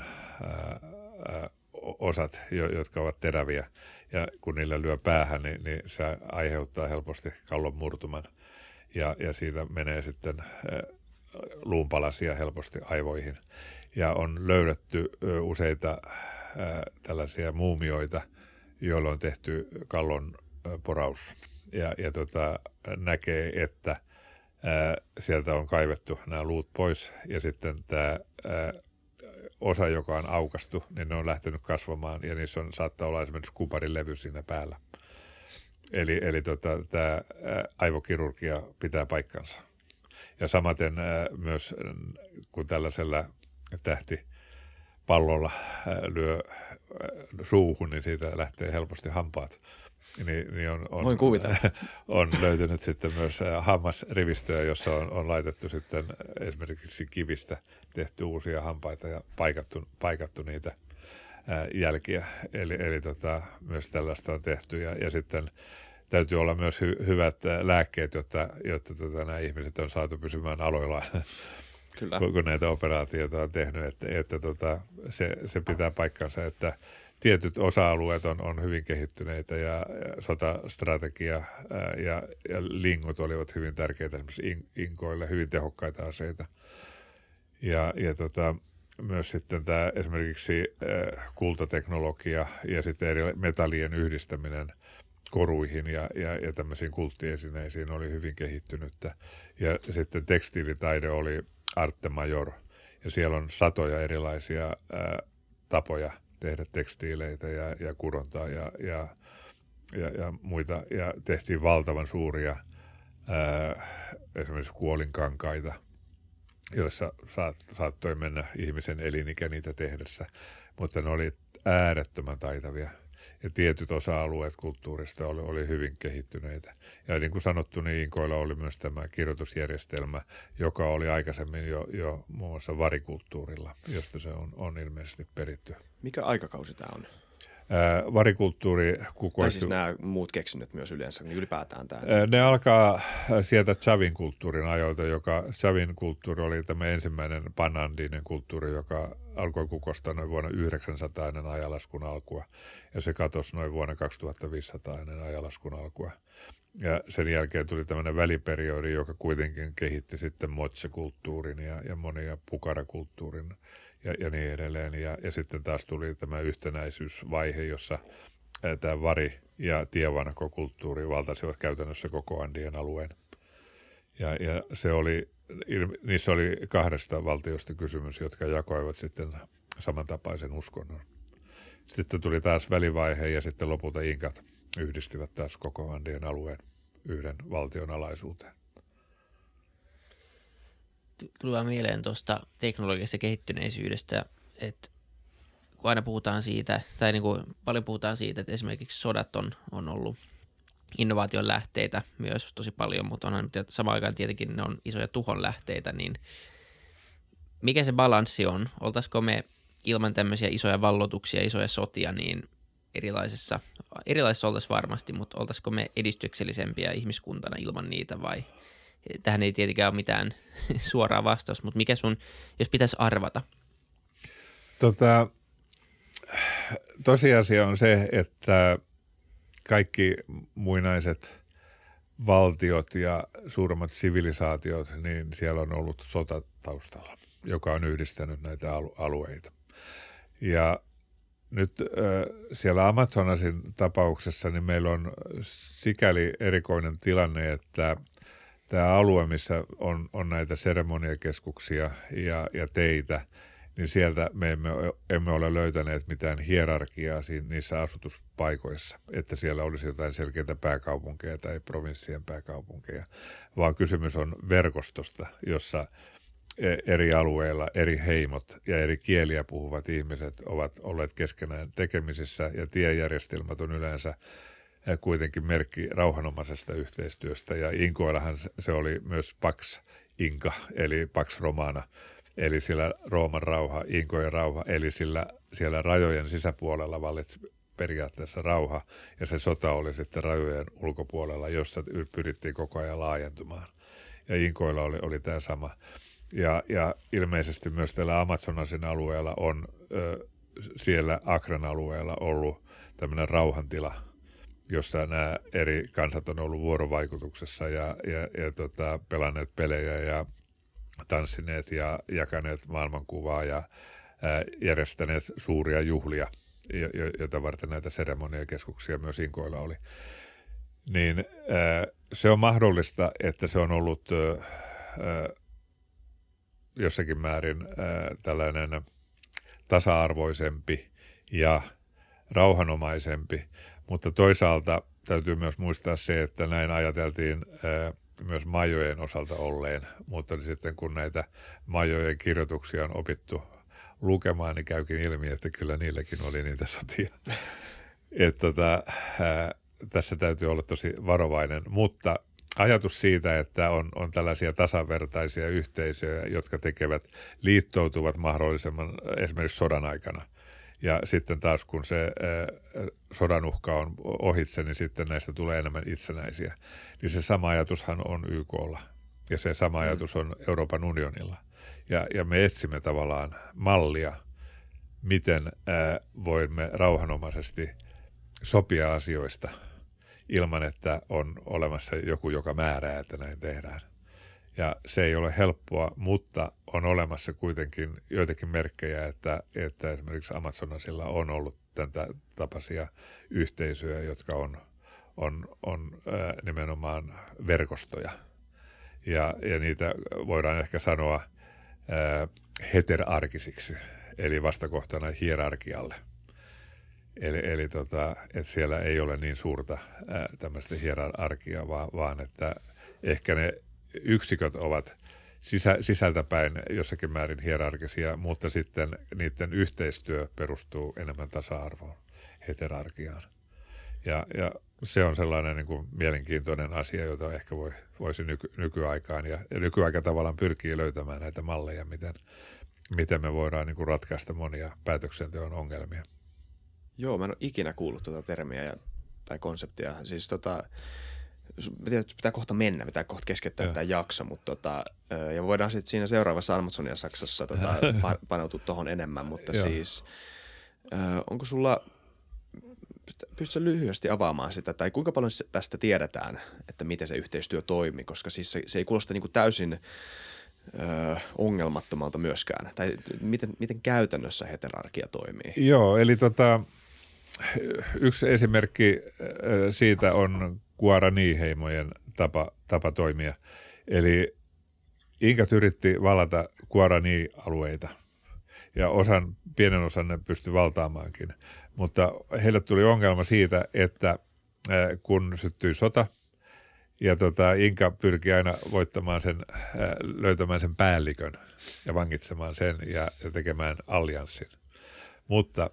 osat, jotka ovat teräviä, ja kun niillä lyö päähän, niin, niin se aiheuttaa helposti kallon murtuman, ja, ja siitä menee sitten luunpalasia helposti aivoihin. Ja on löydetty useita tällaisia muumioita, joilla on tehty kallon poraus. Ja, ja tota, näkee, että sieltä on kaivettu nämä luut pois ja sitten tämä osa, joka on aukastu, niin ne on lähtenyt kasvamaan ja niissä on, saattaa olla esimerkiksi kuparin levy siinä päällä. Eli, eli tota, tämä aivokirurgia pitää paikkansa. Ja samaten ää, myös kun tällaisella tähti pallolla lyö suuhun, niin siitä lähtee helposti hampaat. Niin, niin on, on, Voin kuvitella. on löytynyt sitten myös hammasrivistöjä, jossa on, on laitettu sitten esimerkiksi kivistä tehty uusia hampaita ja paikattu, paikattu niitä jälkiä. Eli, eli tota, myös tällaista on tehty ja, ja sitten täytyy olla myös hy, hyvät lääkkeet, jotta, jotta tota, nämä ihmiset on saatu pysymään aloillaan. Kyllä. kun näitä operaatioita on tehnyt, että, että tota, se, se pitää paikkansa, että tietyt osa-alueet on, on hyvin kehittyneitä ja, ja sotastrategia ää, ja, ja lingot olivat hyvin tärkeitä esimerkiksi in, inkoille, hyvin tehokkaita aseita. Ja, ja tota, myös sitten tämä esimerkiksi ää, kultateknologia ja sitten eri metallien yhdistäminen koruihin ja, ja, ja tämmöisiin kulttiesineisiin oli hyvin kehittynyttä. Ja sitten tekstiilitaide oli Arte Major ja siellä on satoja erilaisia ää, tapoja – tehdä tekstiileitä ja, ja kudontaa ja, ja, ja, ja muita. Ja tehtiin valtavan suuria ää, esimerkiksi kuolinkankaita, joissa saat, saattoi mennä ihmisen elinikä niitä tehdessä, mutta ne oli äärettömän taitavia ja tietyt osa-alueet kulttuurista oli, oli hyvin kehittyneitä. Ja niin kuin sanottu, niin Inkoilla oli myös tämä kirjoitusjärjestelmä, joka oli aikaisemmin jo, jo muun muassa varikulttuurilla, josta se on, on ilmeisesti peritty. Mikä aikakausi tämä on? Varikulttuuri kukoistui... Tai siis nämä muut keksinnöt myös yleensä, niin ylipäätään tämä. Ne alkaa sieltä Chavin kulttuurin ajoilta, joka Chavin kulttuuri oli tämä ensimmäinen panandinen kulttuuri, joka alkoi kukostaa noin vuonna 900 ennen ajalaskun alkua ja se katosi noin vuonna 2500 ennen ajalaskun alkua. Ja sen jälkeen tuli tämmöinen väliperiodi, joka kuitenkin kehitti sitten motse-kulttuurin ja, ja monia pukarakulttuurin ja, ja niin edelleen. Ja, ja sitten taas tuli tämä yhtenäisyysvaihe, jossa tämä vari ja tievanako-kulttuuri valtasivat käytännössä koko Andien alueen. Ja, ja se oli, niissä oli kahdesta valtiosta kysymys, jotka jakoivat sitten samantapaisen uskonnon. Sitten tuli taas välivaihe ja sitten lopulta Inkat yhdistivät taas koko Andien alueen yhden valtion alaisuuteen. Vaan mieleen tuosta teknologisesta kehittyneisyydestä, että kun aina puhutaan siitä, tai niin kuin paljon puhutaan siitä, että esimerkiksi sodat on, on ollut innovaation lähteitä myös tosi paljon, mutta onhan samaan aikaan tietenkin ne on isoja tuhon lähteitä, niin mikä se balanssi on? Oltaisiko me ilman tämmöisiä isoja vallotuksia, isoja sotia, niin erilaisessa, erilaisessa oltaisiin varmasti, mutta oltaisiko me edistyksellisempiä ihmiskuntana ilman niitä vai tähän ei tietenkään ole mitään suoraa vastausta, mutta mikä sun, jos pitäisi arvata? Tota, tosiasia on se, että kaikki muinaiset valtiot ja suuremmat sivilisaatiot, niin siellä on ollut sota taustalla, joka on yhdistänyt näitä alueita. Ja nyt siellä Amazonasin tapauksessa niin meillä on sikäli erikoinen tilanne, että tämä alue, missä on, on näitä seremoniakeskuksia ja, ja teitä, niin sieltä me emme, emme ole löytäneet mitään hierarkiaa siinä, niissä asutuspaikoissa, että siellä olisi jotain selkeitä pääkaupunkeja tai provinssien pääkaupunkeja, vaan kysymys on verkostosta, jossa eri alueilla eri heimot ja eri kieliä puhuvat ihmiset ovat olleet keskenään tekemisissä ja tiejärjestelmät on yleensä e, kuitenkin merkki rauhanomaisesta yhteistyöstä ja Inkoillahan se oli myös Pax Inka eli Pax Romana eli sillä Rooman rauha, Inkojen rauha eli sillä siellä rajojen sisäpuolella vallitsi periaatteessa rauha ja se sota oli sitten rajojen ulkopuolella, jossa pyrittiin koko ajan laajentumaan. ja Inkoilla oli, oli tämä sama. Ja, ja ilmeisesti myös tällä Amazonasin alueella on ö, siellä Akran alueella ollut tämmöinen rauhantila, jossa nämä eri kansat on ollut vuorovaikutuksessa ja, ja, ja tota, pelanneet pelejä ja tanssineet ja jakaneet maailmankuvaa ja ää, järjestäneet suuria juhlia, joita varten näitä seremoniakeskuksia myös Inkoilla oli. Niin ää, se on mahdollista, että se on ollut ää, jossakin määrin ää, tällainen tasa-arvoisempi ja rauhanomaisempi, mutta toisaalta täytyy myös muistaa se, että näin ajateltiin myös majojen osalta olleen, mutta sitten kun näitä majojen kirjoituksia on opittu lukemaan, niin käykin ilmi, että kyllä niilläkin oli niitä sotia. että tota, ää, tässä täytyy olla tosi varovainen, mutta ajatus siitä, että on, on tällaisia tasavertaisia yhteisöjä, jotka tekevät, liittoutuvat mahdollisimman esimerkiksi sodan aikana. Ja sitten taas kun se äh, sodan uhka on ohitse, niin sitten näistä tulee enemmän itsenäisiä. Niin se sama ajatushan on YKlla ja se sama mm. ajatus on Euroopan unionilla. Ja, ja me etsimme tavallaan mallia, miten äh, voimme rauhanomaisesti sopia asioista – ilman, että on olemassa joku, joka määrää, että näin tehdään. Ja se ei ole helppoa, mutta on olemassa kuitenkin joitakin merkkejä, että, että esimerkiksi Amazonasilla on ollut tätä tapaisia yhteisöjä, jotka on, on, on ää, nimenomaan verkostoja. Ja, ja niitä voidaan ehkä sanoa ää, heterarkisiksi, eli vastakohtana hierarkialle – Eli, eli tota, että siellä ei ole niin suurta tämmöistä hierarkiaa, vaan, vaan että ehkä ne yksiköt ovat sisä, sisältäpäin jossakin määrin hierarkisia, mutta sitten niiden yhteistyö perustuu enemmän tasa-arvoon, heterarkiaan. Ja, ja se on sellainen niin kuin mielenkiintoinen asia, jota ehkä voi, voisi nyky, nykyaikaan. Ja, ja nykyaika tavallaan pyrkii löytämään näitä malleja, miten, miten me voidaan niin kuin ratkaista monia päätöksenteon ongelmia. Joo, mä en ole ikinä kuullut tuota termiä ja, tai konseptia. Siis tota, pitää kohta mennä, pitää kohta keskeyttää tämä jakso, mutta tota, ja voidaan sitten siinä seuraavassa Amazonia Saksassa tota, paneutua tuohon enemmän, mutta siis onko sulla, pystytkö lyhyesti avaamaan sitä, tai kuinka paljon tästä tiedetään, että miten se yhteistyö toimii, koska siis se, se ei kuulosta niin kuin täysin ongelmattomalta myöskään, tai miten, miten käytännössä heterarkia toimii? Joo, eli tota, yksi esimerkki siitä on Guarani-heimojen tapa, tapa toimia. Eli Inkat yritti valata Guarani-alueita ja osan, pienen osan ne pystyi valtaamaankin. Mutta heille tuli ongelma siitä, että kun syttyi sota ja tota, Inka pyrki aina voittamaan sen, löytämään sen päällikön ja vangitsemaan sen ja tekemään allianssin. Mutta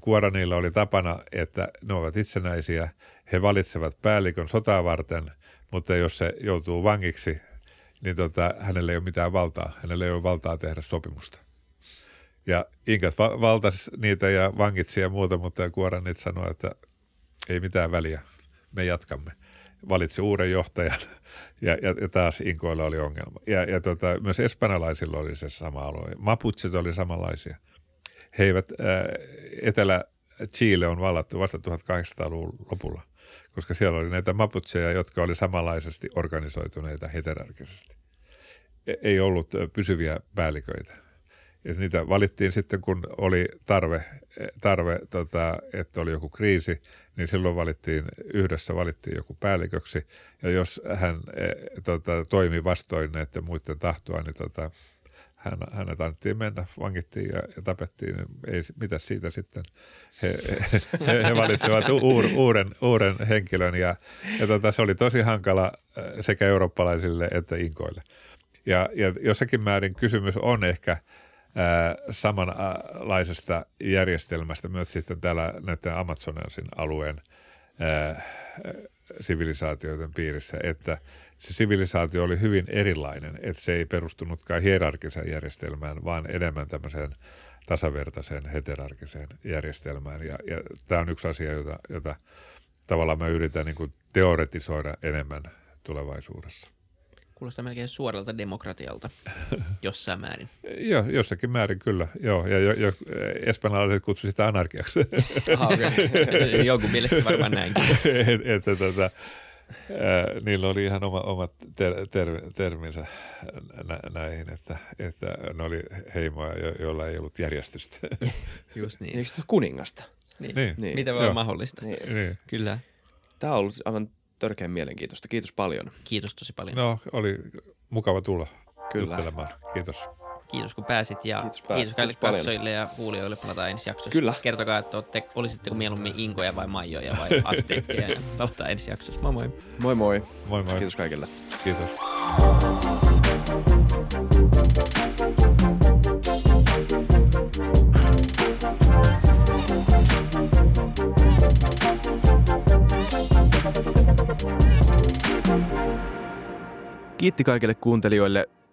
Kuoranilla oli tapana, että ne ovat itsenäisiä, he valitsevat päällikön sotaa varten, mutta jos se joutuu vangiksi, niin tota, hänellä ei ole mitään valtaa. Hänellä ei ole valtaa tehdä sopimusta. Ja Inkat va- valtas niitä ja vangitsi ja muuta, mutta Kuoranit sanoi, että ei mitään väliä, me jatkamme. Valitsi uuden johtajan ja, ja, ja taas Inkoilla oli ongelma. Ja, ja tota, myös espanjalaisilla oli se sama alue. Maputsit oli samanlaisia – he eivät, ää, Etelä-Chile on vallattu vasta 1800-luvun lopulla, koska siellä oli näitä maputseja, jotka oli samanlaisesti organisoituneita heterarkisesti. E, ei ollut pysyviä päälliköitä. Ja niitä valittiin sitten, kun oli tarve, tarve tota, että oli joku kriisi, niin silloin valittiin, yhdessä valittiin joku päälliköksi. Ja jos hän e, tota, toimi vastoin näiden muiden tahtoa, niin tota, hän, hänet annettiin mennä, vangittiin ja, ja tapettiin. Ei, mitä siitä sitten? He, he, he valitsivat uur, uuden, uuden henkilön ja, ja tota, se oli tosi hankala äh, sekä eurooppalaisille että inkoille. Ja, ja jossakin määrin kysymys on ehkä ää, äh, samanlaisesta järjestelmästä myös sitten täällä näiden Amazonasin alueen ää, äh, sivilisaatioiden piirissä, että – se sivilisaatio oli hyvin erilainen, että se ei perustunutkaan hierarkiseen järjestelmään, vaan enemmän tämmöiseen tasavertaiseen heterarkiseen järjestelmään. Ja, ja tämä on yksi asia, jota, jota tavallaan mä yritän niin kuin teoretisoida enemmän tulevaisuudessa. Kuulostaa melkein suoralta demokratialta jossain määrin. Joo, jossakin määrin kyllä. Joo, ja jo, jo, espanjalaiset kutsuivat sitä anarkiaksi. Aha, okay. Jonkun mielestä varmaan näinkin. että tota, ää, niillä oli ihan oma, omat ter, ter, terminsä nä, näihin, että, että ne oli heimoja, jo, joilla ei ollut järjestystä. Just niin. Eikö se ole kuningasta? niin. Niin. Niin. Mitä voi olla mahdollista? Niin. niin. Kyllä. Tämä on ollut aivan törkeän mielenkiintoista. Kiitos paljon. Kiitos tosi paljon. No, oli mukava tulla Kyllä. juttelemaan. Kiitos. Kiitos kun pääsit ja Kiitos pää- kiitos kaikille kiitos katsojille ja kuulijoille. Palataan ensi jaksossa. Kyllä. Kertokaa, että olette, olisitteko mieluummin inkoja vai maijoja vai asteikkeja. ja palataan ensi jaksossa. Moi moi. Moi moi. Moi moi. Kiitos kaikille. Kiitos. Kiitti kaikille kuuntelijoille,